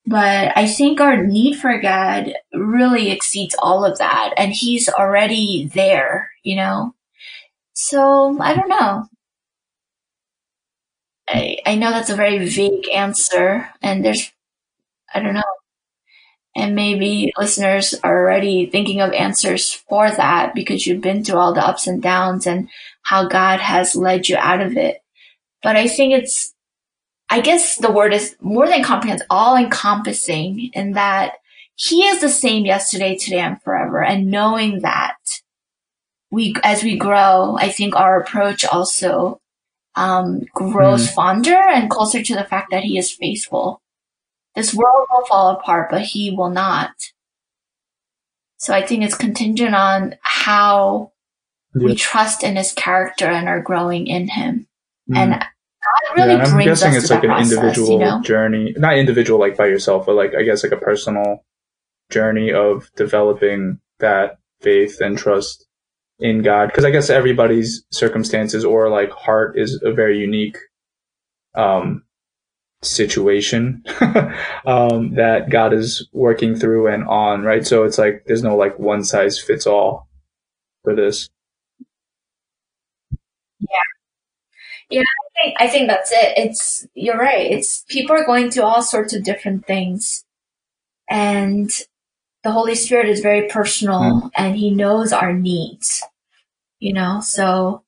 But I think our need for God really exceeds all of that. And he's already there, you know? So I don't know. I, I know that's a very vague answer and there's, I don't know. And maybe listeners are already thinking of answers for that because you've been through all the ups and downs and how God has led you out of it. But I think it's I guess the word is more than comprehensive, all encompassing in that he is the same yesterday, today, and forever. And knowing that we, as we grow, I think our approach also, um, grows mm. fonder and closer to the fact that he is faithful. This world will fall apart, but he will not. So I think it's contingent on how we trust in his character and are growing in him. Mm. And really yeah, I'm guessing it's like an process, individual you know? journey, not individual like by yourself, but like I guess like a personal journey of developing that faith and trust in God. Because I guess everybody's circumstances or like heart is a very unique um, situation um, that God is working through and on, right? So it's like there's no like one size fits all for this. Yeah. Yeah, I think, I think that's it. It's, you're right. It's, people are going through all sorts of different things. And the Holy Spirit is very personal mm. and he knows our needs, you know, so,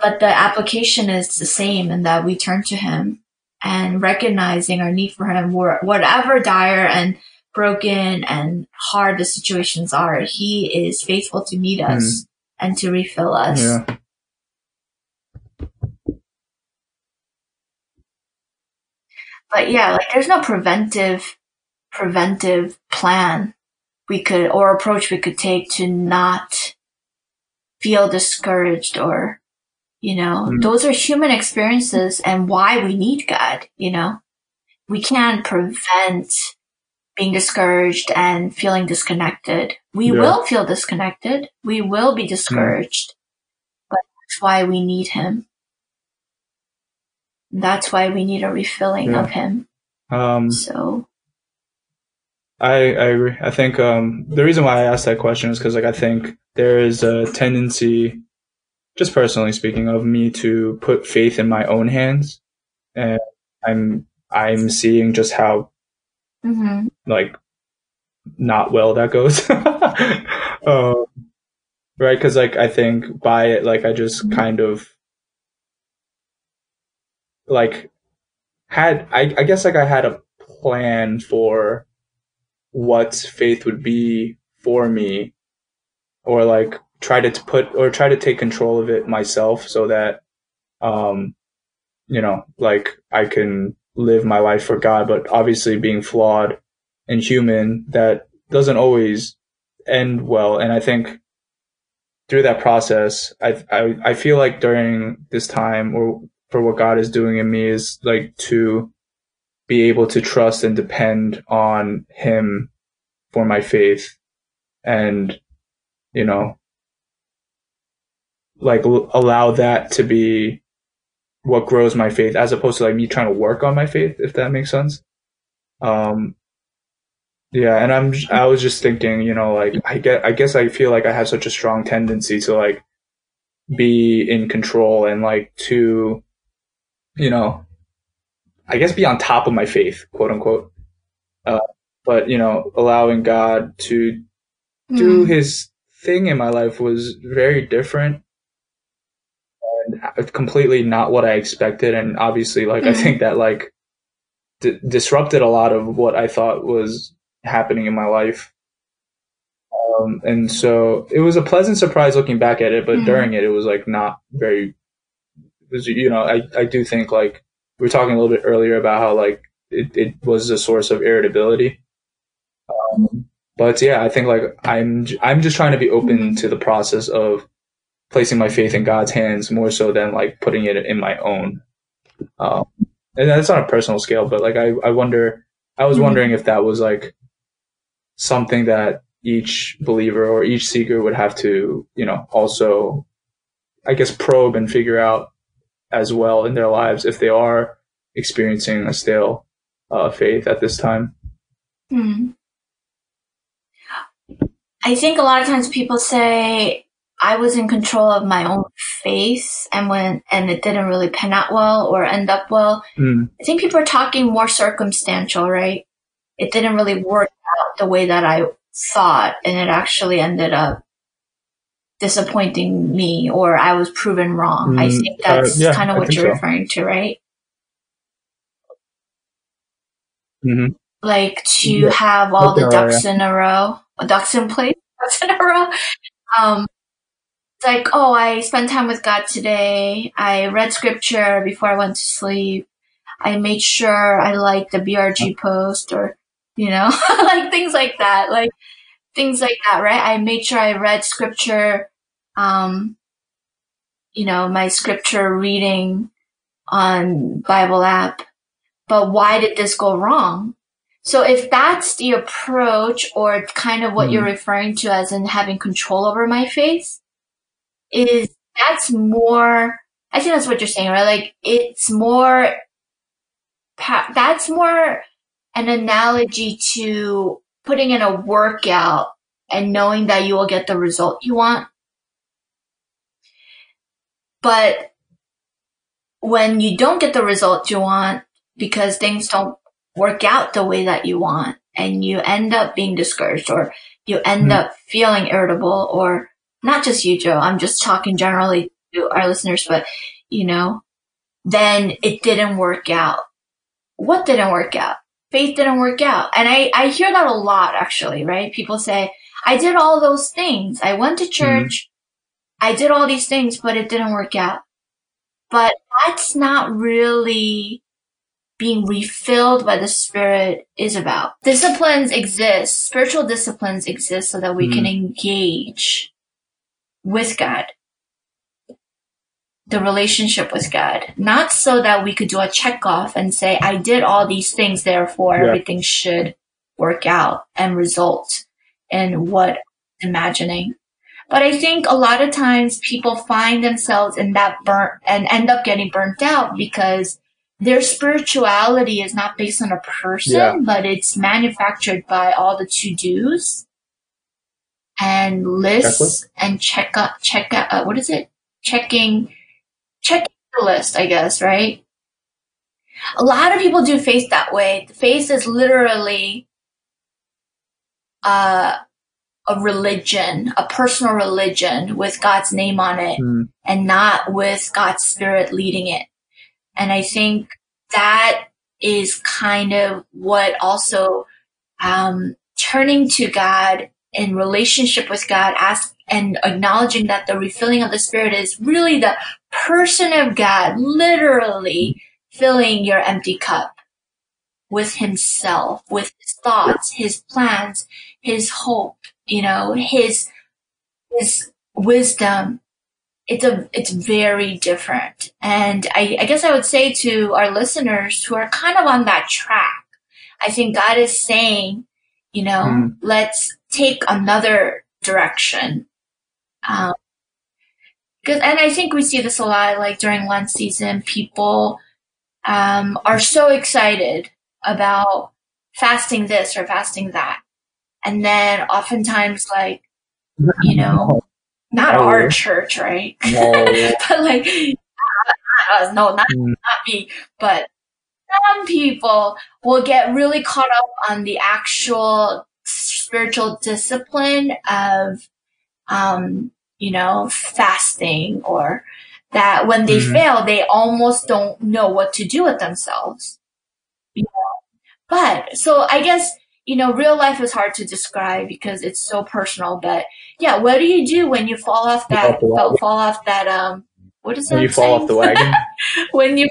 but the application is the same in that we turn to him and recognizing our need for him, whatever dire and broken and hard the situations are, he is faithful to meet us mm. and to refill us. Yeah. But yeah, like there's no preventive, preventive plan we could, or approach we could take to not feel discouraged or, you know, mm. those are human experiences and why we need God, you know, we can't prevent being discouraged and feeling disconnected. We yeah. will feel disconnected. We will be discouraged, mm. but that's why we need him. That's why we need a refilling yeah. of him. Um, so. I, I agree. I think um, the reason why I asked that question is because like I think there is a tendency, just personally speaking, of me to put faith in my own hands, and I'm I'm seeing just how mm-hmm. like not well that goes. um, right? Because like I think by it, like I just mm-hmm. kind of like had I, I guess like I had a plan for what faith would be for me or like try to put or try to take control of it myself so that um you know like I can live my life for God but obviously being flawed and human that doesn't always end well. And I think through that process I I I feel like during this time or for what God is doing in me is like to be able to trust and depend on him for my faith. And you know like l- allow that to be what grows my faith as opposed to like me trying to work on my faith if that makes sense. Um yeah and i'm i was just thinking you know like i get i guess i feel like i have such a strong tendency to like be in control and like to you know, I guess be on top of my faith, quote unquote. Uh, but you know, allowing God to mm. do His thing in my life was very different and completely not what I expected. And obviously, like mm. I hmm. think that like d- disrupted a lot of what I thought was happening in my life. Um, and so it was a pleasant surprise looking back at it, but mm. during it, it was like not very because you know I I do think like we were talking a little bit earlier about how like it, it was a source of irritability. Um, but yeah, I think like I'm I'm just trying to be open to the process of placing my faith in God's hands more so than like putting it in my own. Um, and that's on a personal scale, but like I I wonder I was mm-hmm. wondering if that was like something that each believer or each seeker would have to you know also I guess probe and figure out as well in their lives if they are experiencing a stale uh, faith at this time? Hmm. I think a lot of times people say I was in control of my own faith and when and it didn't really pan out well or end up well. Mm. I think people are talking more circumstantial, right? It didn't really work out the way that I thought and it actually ended up disappointing me or I was proven wrong. I Mm, think that's uh, yeah, kind of what you're so. referring to, right? hmm like to Yeah. have all the Okay, yeah, ducks in a row, ducks in place, ducks in a row. Um, it's like, oh, I spent time with God today. I read scripture before I went to sleep. I made sure I liked the BRG post or, you know, like things like that, like things like that, right? I made sure I read scripture, um, you know, my scripture reading on Bible app. But why did this go wrong? So if that's the approach or kind of what Mhm. you're referring to as in having control over my faith, is that's more, I think that's what you're saying, right? Like it's more, that's more an analogy to putting in a workout and knowing that you will get the result you want. But when you don't get the result you want because things don't work out the way that you want and you end up being discouraged or you end Mhm. up feeling irritable or not just you, Joe. I'm just talking generally to our listeners, but you know, then it didn't work out. What didn't work out? Faith didn't work out. And I, I hear that a lot actually, right? People say, I did all those things. I went to church. I did all these things, but it didn't work out. But that's not really being refilled by the Spirit is about. Disciplines exist, spiritual disciplines exist so that we can hmm. engage with God. The relationship with God. Not so that we could do a check off and say, I did all these things, therefore Yeah. everything should work out and result in what I'm imagining. But I think a lot of times people find themselves in that burnt and end up getting burnt out because their spirituality is not based on a person, Yeah. but it's manufactured by all the to dos and lists and check up, check out, uh, what is it? Checking, checking the list, I guess, right? A lot of people do face that way. The face is literally, uh, a religion, a personal religion with God's name on it Mm. and not with God's spirit leading it. And I think that is kind of what also um, turning to God in relationship with God, ask and acknowledging that the refilling of the Spirit is really the person of God, literally filling your empty cup with Himself, with His thoughts, His plans, His hope, you know, His His wisdom, it's a it's very different. And I, I guess i would say to our listeners who are kind of on that track i think god is saying you know Mm. let's take another direction. Um, because and i think we see this a lot like during lent season people um, are so excited about fasting this or fasting that and then oftentimes like you know not Oh. our church right No. but like not us, no, not Mm. not me, but some people will get really caught up on the actual spiritual discipline of, um, you know, fasting or that when they Mhm. fail, they almost don't know what to do with themselves. You know? But, so I guess, you know, real life is hard to describe because it's so personal, but yeah, what do you do when you fall off that, wagon. fall off that, um, what is that? When you fall off the wagon. when you,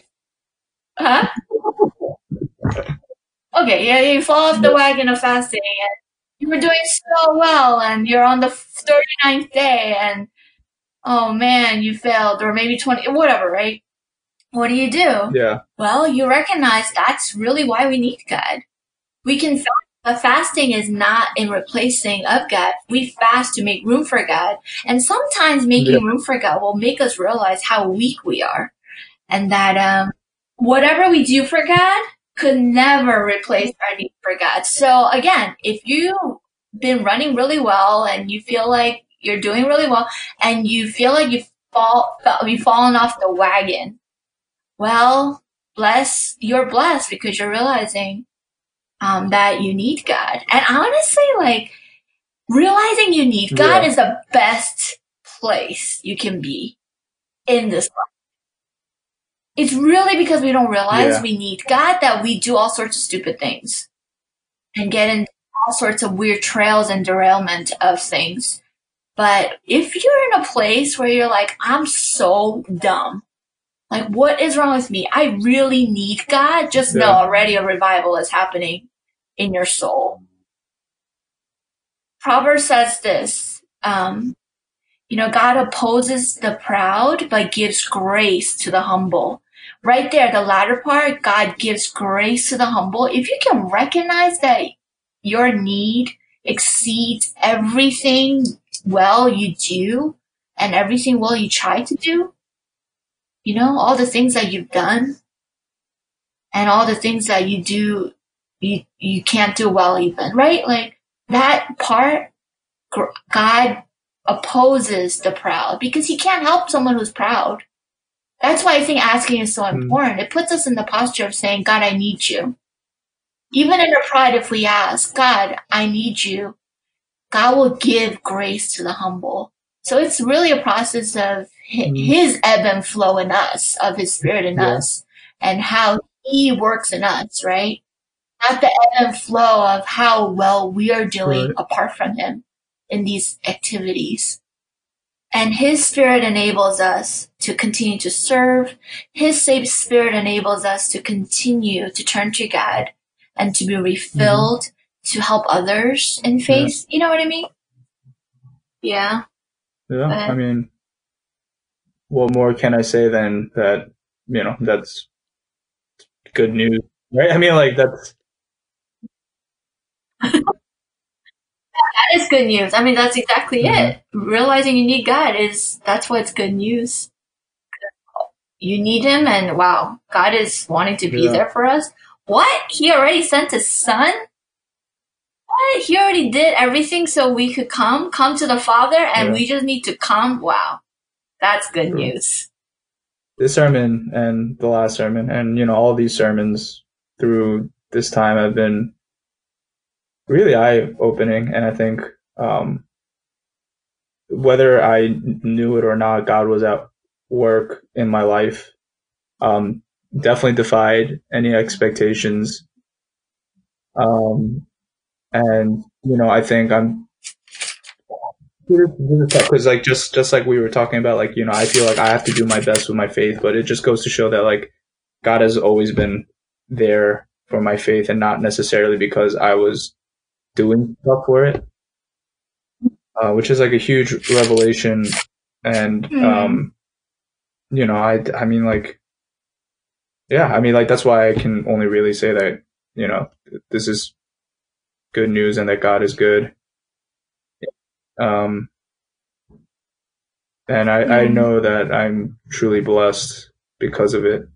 huh? Okay, yeah, you fall off the wagon of fasting and you were doing so well and you're on the 39th day and oh man, you failed or maybe 20, whatever, right? What do you do? yeah. Well, you recognize that's really why we need God. We can but fasting is not in replacing of God. We fast to make room for God. And sometimes making Yeah. room for God will make us realize how weak we are. And that, um, whatever we do for God could never replace our need for God. So again, if you've been running really well and you feel like you're doing really well and you feel like you've fall, you've fallen off the wagon, well, bless, you're blessed because you're realizing um, that you need God. And honestly, like realizing you need God Yeah. is the best place you can be in this life. It's really because we don't realize Yeah. we need God that we do all sorts of stupid things and get in all sorts of weird trails and derailment of things. But if you're in a place where you're like, I'm so dumb, like what is wrong with me? I really need God. Just know already a revival is happening in your soul. Proverbs says this, um, you know, God opposes the proud, but gives grace to the humble. Right there, the latter part, God gives grace to the humble. If you can recognize that your need exceeds everything well you do and everything well you try to do, you know, all the things that you've done and all the things that you do, you, you can't do well even, right? Like that part, God opposes the proud because he can't help someone who's proud. That's why I think asking is so Mm. important. It puts us in the posture of saying, God, I need you. Even in our pride, if we ask, God, I need you, God will give grace to the humble. So it's really a process of hi- Mm. his ebb and flow in us, of his spirit in Yeah. us, and how he works in us, right? Not the ebb and flow of how well we are doing Right. apart from him in these activities. And his spirit enables us to continue to serve. His same spirit enables us to continue to turn to God and to be refilled mm-hmm. to help others in faith. You know what I mean? Yeah. Yeah. I mean, what more can I say than that? You know, that's good news, right? I mean, like that's That is good news. I mean, that's exactly Mhm. it. Realizing you need God is, that's what's good news. You need Him and wow, God is wanting to be Yeah. there for us. What? He already sent His Son? What? He already did everything so we could come, come to the Father and Yeah. we just need to come? Wow. That's good news. this sermon and the last sermon, and you know, all these sermons through this time have been really eye opening, and I think um, whether I knew it or not, God was at work in my life. Um, definitely defied any expectations. Um, and you know, I think I'm because like just just like we were talking about, like you know, I feel like I have to do my best with my faith, but it just goes to show that like God has always been there for my faith, and not necessarily because I was doing stuff for it, uh, which is like a huge revelation. And Hmm. um, you know, I I mean like, yeah, I mean like that's why I can only really say that you know this is good news and that God is good. Um, and I, I Mm. know that I'm truly blessed because of it.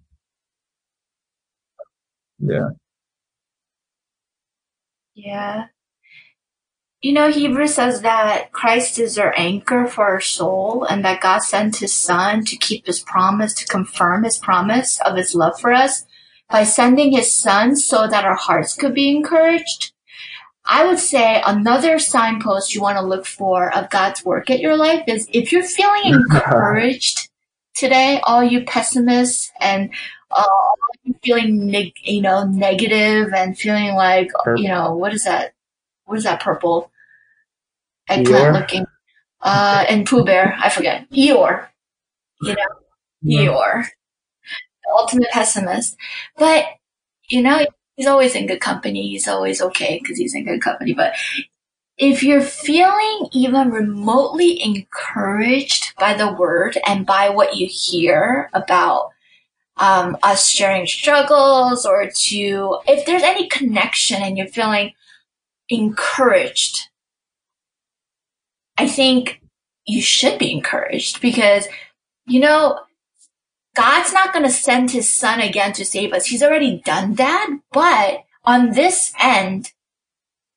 Yeah. Yeah. You know, Hebrews says that Christ is our anchor for our soul and that God sent his son to keep his promise, to confirm his promise of his love for us by sending his son so that our hearts could be encouraged. I would say another signpost you want to look for of God's work at your life is if you're feeling encouraged today, all you pessimists and uh, feeling neg- you know negative and feeling like you know what is that what is that purple? Eeyore? looking uh and Pooh Bear I forget. Eeyore. You know? Eeyore. The ultimate pessimist. But you know he's always in good company. He's always okay because he's in good company. But if you're feeling even remotely encouraged by the word and by what you hear about um, us sharing struggles or to if there's any connection and you're feeling encouraged i think you should be encouraged because you know God's not going to send his son again to save us. He's already done that. But on this end,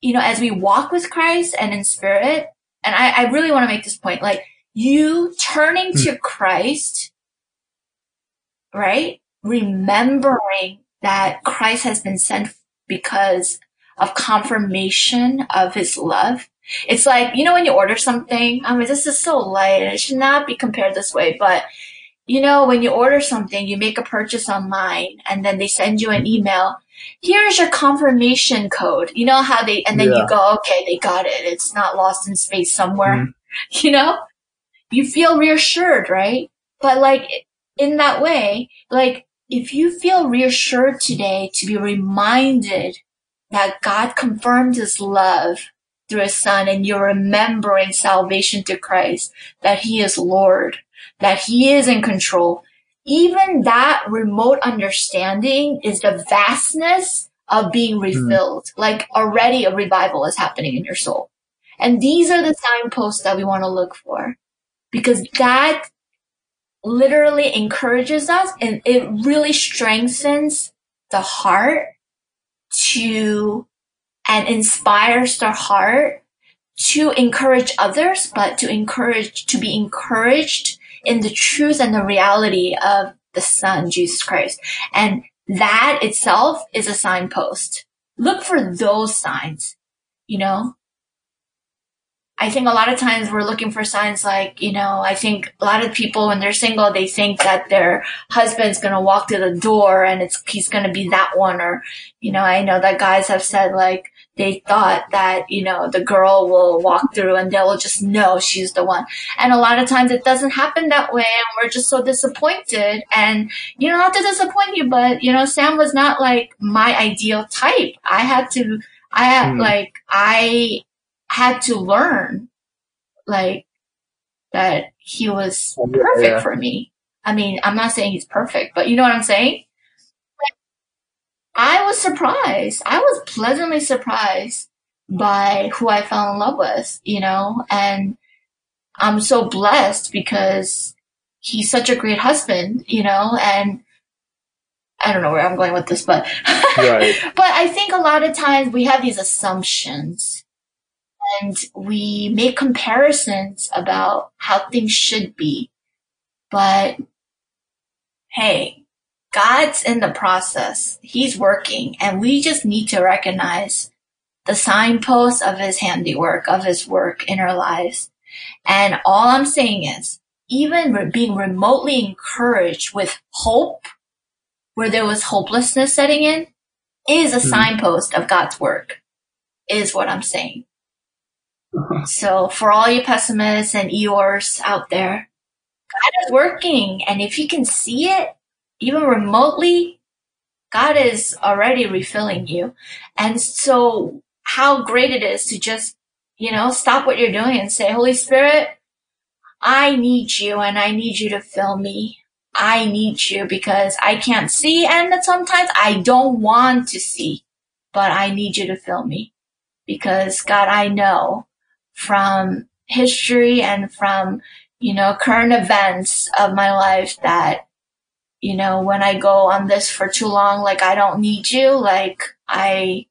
you know, as we walk with Christ and in spirit, and I, I really want to make this point, like you turning hmm. to Christ, right? Remembering that Christ has been sent because of confirmation of his love. It's like, you know, when you order something, I mean, this is so light and it should not be compared this way, but you know, when you order something, you make a purchase online and then they send you an email. Here's your confirmation code. You know how they, and then Yeah. you go, okay, they got it. It's not lost in space somewhere. Mhm. You know, you feel reassured, right? But like in that way, like if you feel reassured today to be reminded that God confirmed his love through his son and you're remembering salvation to Christ, that he is Lord, that he is in control. Even that remote understanding is the vastness of being hmm. refilled. Like already a revival is happening in your soul. And these are the signposts that we want to look for because that literally encourages us and it really strengthens the heart to and inspires the heart to encourage others, but to encourage, to be encouraged in the truth and the reality of the Son, Jesus Christ. And that itself is a signpost. Look for those signs, you know? I think a lot of times we're looking for signs like, you know, I think a lot of people when they're single, they think that their husband's going to walk to the door and it's, he's going to be that one. Or, you know, I know that guys have said like, they thought that, you know, the girl will walk through and they'll just know she's the one. And a lot of times it doesn't happen that way and we're just so disappointed. And, you know, not to disappoint you, but, you know, Sam was not like my ideal type. I had to, I had Hmm. like, I had to learn like that he was oh, Yeah, perfect yeah. for me. I mean, I'm not saying he's perfect, but you know what I'm saying? I was surprised. I was pleasantly surprised by who I fell in love with, you know, and I'm so blessed because he's such a great husband, you know, and I don't know where I'm going with this, but Right. but I think a lot of times we have these assumptions and we make comparisons about how things should be. But hey, God's in the process. He's working and we just need to recognize the signposts of his handiwork, of his work in our lives. And all I'm saying is, even re- being remotely encouraged with hope, where there was hopelessness setting in, is a Hmm. signpost of God's work, is what I'm saying. So for all you pessimists and Eeyores out there, God is working. And if you can see it, even remotely, God is already refilling you. And so how great it is to just, you know, stop what you're doing and say, Holy Spirit, I need you and I need you to fill me. I need you because I can't see and sometimes I don't want to see, but I need you to fill me because God, I know from history and from, you know, current events of my life that, you know, when I go on this for too long, like I don't need you, like I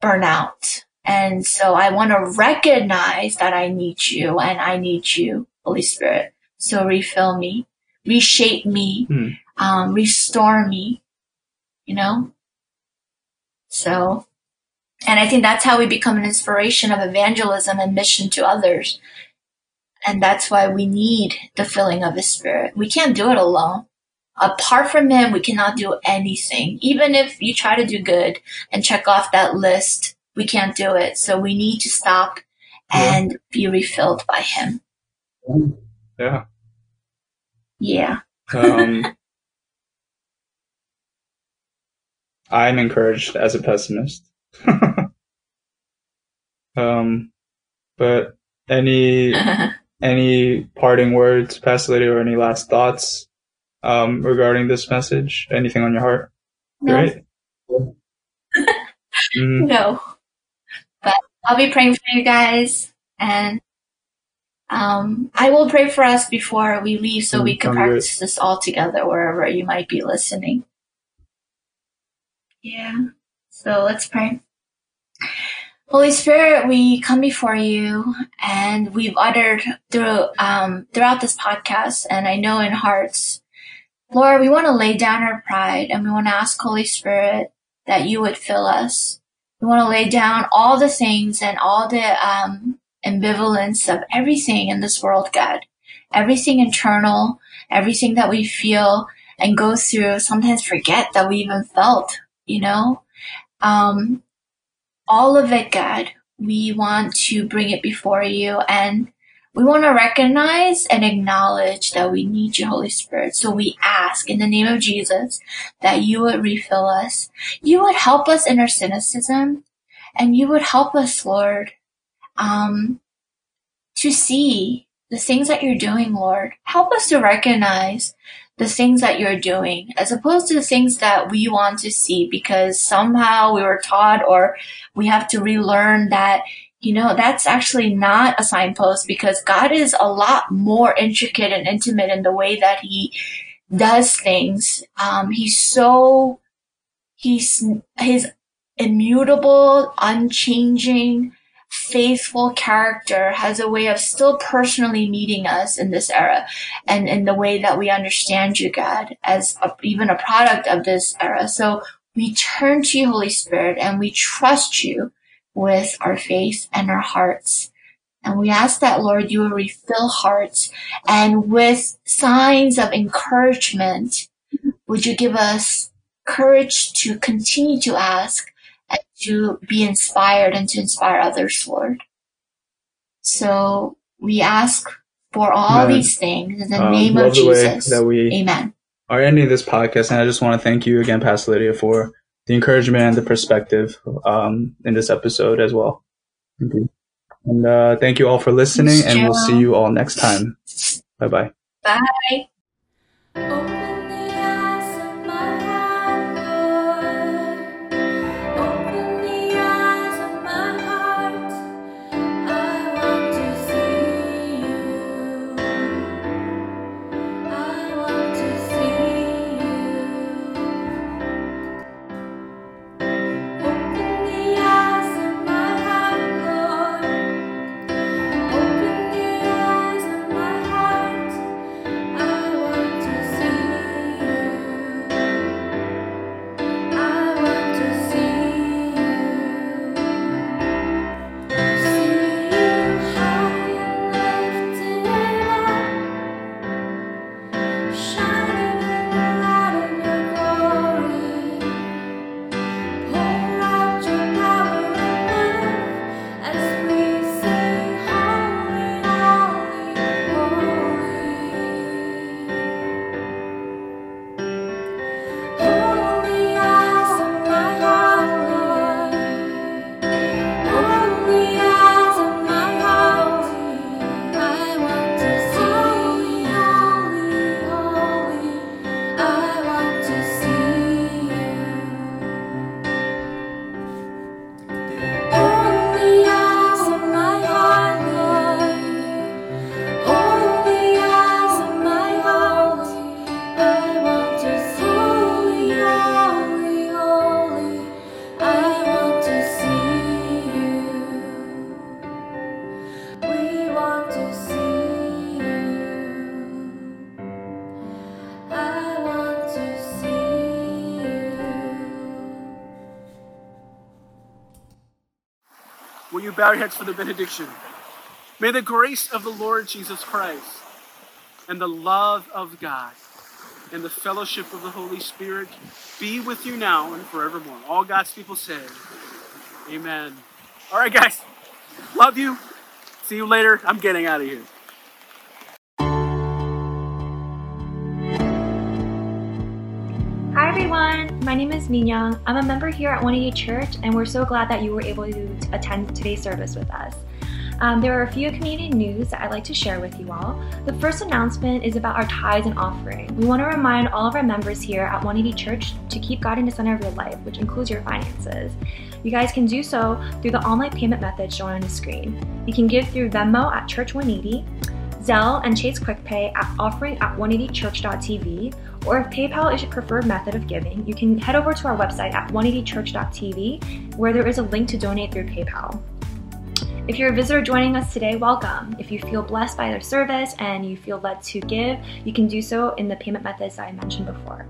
burn out. And so I want to recognize that I need you and I need you, Holy Spirit. So refill me, reshape me, Hmm. um, restore me, you know? So, and I think that's how we become an inspiration of evangelism and mission to others. And that's why we need the filling of His Spirit. We can't do it alone. Apart from Him, we cannot do anything. Even if you try to do good and check off that list, we can't do it. So we need to stop and be refilled by Him. Yeah. Yeah. Um, I'm encouraged as a pessimist. um, but any any parting words, Pastor Lydia, or any last thoughts um, regarding this message? Anything on your heart? no, Great. Mhm. no. But I'll be praying for you guys and Um, I will pray for us before we leave so Mm, we can practice this all together wherever you might be listening. Yeah. So let's pray. Holy Spirit, we come before you and we've uttered through, um, throughout this podcast and I know in hearts, Lord, we want to lay down our pride and we want to ask Holy Spirit that you would fill us. We want to lay down all the things and all the, um, ambivalence of everything in this world, God. Everything internal, everything that we feel and go through, sometimes forget that we even felt, you know? Um, all of it, God, we want to bring it before you and we want to recognize and acknowledge that we need you, Holy Spirit. So we ask in the name of Jesus that you would refill us. You would help us in our cynicism and you would help us, Lord, um, to see the things that you're doing, Lord. Help us to recognize the things that you're doing as opposed to the things that we want to see because somehow we were taught or we have to relearn that you know that's actually not a signpost because God is a lot more intricate and intimate in the way that he does things. Um he's so he's his immutable unchanging faithful character has a way of still personally meeting us in this era and in the way that we understand you, God, as a, even a product of this era. So we turn to you, Holy Spirit, and we trust you with our faith and our hearts. And we ask that, Lord, you will refill hearts and with signs of encouragement, would you give us courage to continue to ask to be inspired and to inspire others, Lord. So we ask for all Amen. these things in the Um, name of Jesus. that we Amen. are ending this podcast, and I just want to thank you again, Pastor Lydia, for the encouragement and the perspective um, in this episode as well. Thank you. And uh, thank you all for listening, and we'll see you all next time. Bye bye. Bye. Bow your heads for the benediction? May the grace of the Lord Jesus Christ and the love of God and the fellowship of the Holy Spirit be with you now and forevermore. All God's people say, Amen. All right, guys. Love you. See you later. I'm getting out of here. My name is Minyoung. I'm a member here at 180 Church, and we're so glad that you were able to attend today's service with us. Um, there are a few community news that I'd like to share with you all. The first announcement is about our tithes and offering. We want to remind all of our members here at 180 Church to keep God in the center of your life, which includes your finances. You guys can do so through the online payment method shown on the screen. You can give through Venmo at Church 180, Zelle and Chase QuickPay at offering at 180church.tv, or if PayPal is your preferred method of giving, you can head over to our website at 180church.tv, where there is a link to donate through PayPal. If you're a visitor joining us today, welcome. If you feel blessed by their service and you feel led to give, you can do so in the payment methods that I mentioned before.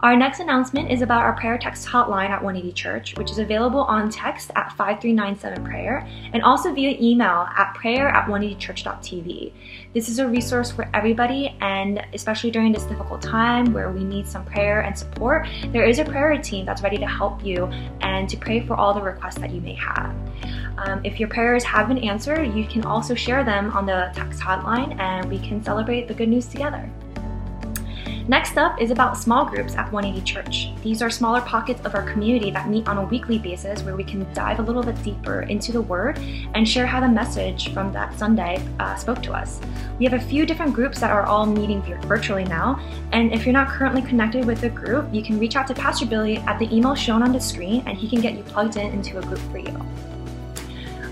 Our next announcement is about our prayer text hotline at 180 Church, which is available on text at 5397 prayer and also via email at prayer at 180church.tv. This is a resource for everybody, and especially during this difficult time where we need some prayer and support, there is a prayer team that's ready to help you and to pray for all the requests that you may have. Um, if your prayers have been answered, you can also share them on the text hotline and we can celebrate the good news together. Next up is about small groups at 180 Church. These are smaller pockets of our community that meet on a weekly basis where we can dive a little bit deeper into the Word and share how the message from that Sunday uh, spoke to us. We have a few different groups that are all meeting virtually now, and if you're not currently connected with a group, you can reach out to Pastor Billy at the email shown on the screen and he can get you plugged in into a group for you.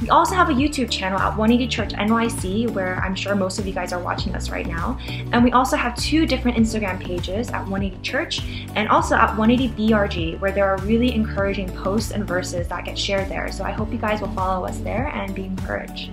We also have a YouTube channel at 180 Church NYC, where I'm sure most of you guys are watching us right now. And we also have two different Instagram pages at 180 Church and also at 180 BRG, where there are really encouraging posts and verses that get shared there. So I hope you guys will follow us there and be encouraged.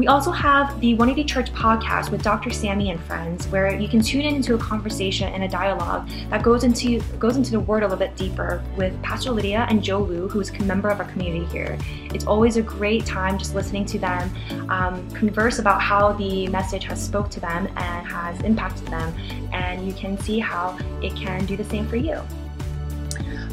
We also have the 180 Church podcast with Dr. Sammy and friends, where you can tune in into a conversation and a dialogue that goes into goes into the word a little bit deeper with Pastor Lydia and Joe Lu, who is a member of our community here. It's always a great time just listening to them um, converse about how the message has spoke to them and has impacted them, and you can see how it can do the same for you.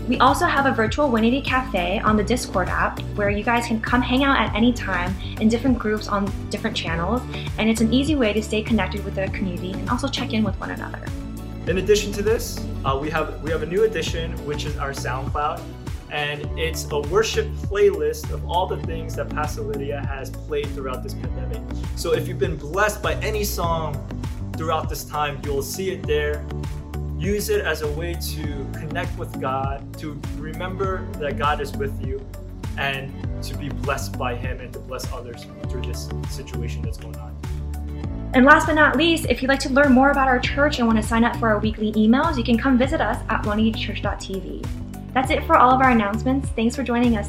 We also have a virtual 180 cafe on the Discord app where you guys can come hang out at any time in different groups on different channels, and it's an easy way to stay connected with the community and also check in with one another. In addition to this, uh, we have we have a new addition, which is our SoundCloud, and it's a worship playlist of all the things that Pastor Lydia has played throughout this pandemic. So if you've been blessed by any song throughout this time, you'll see it there. Use it as a way to connect with God, to remember that God is with you, and to be blessed by Him and to bless others through this situation that's going on. And last but not least, if you'd like to learn more about our church and want to sign up for our weekly emails, you can come visit us at 180church.tv. That's it for all of our announcements. Thanks for joining us.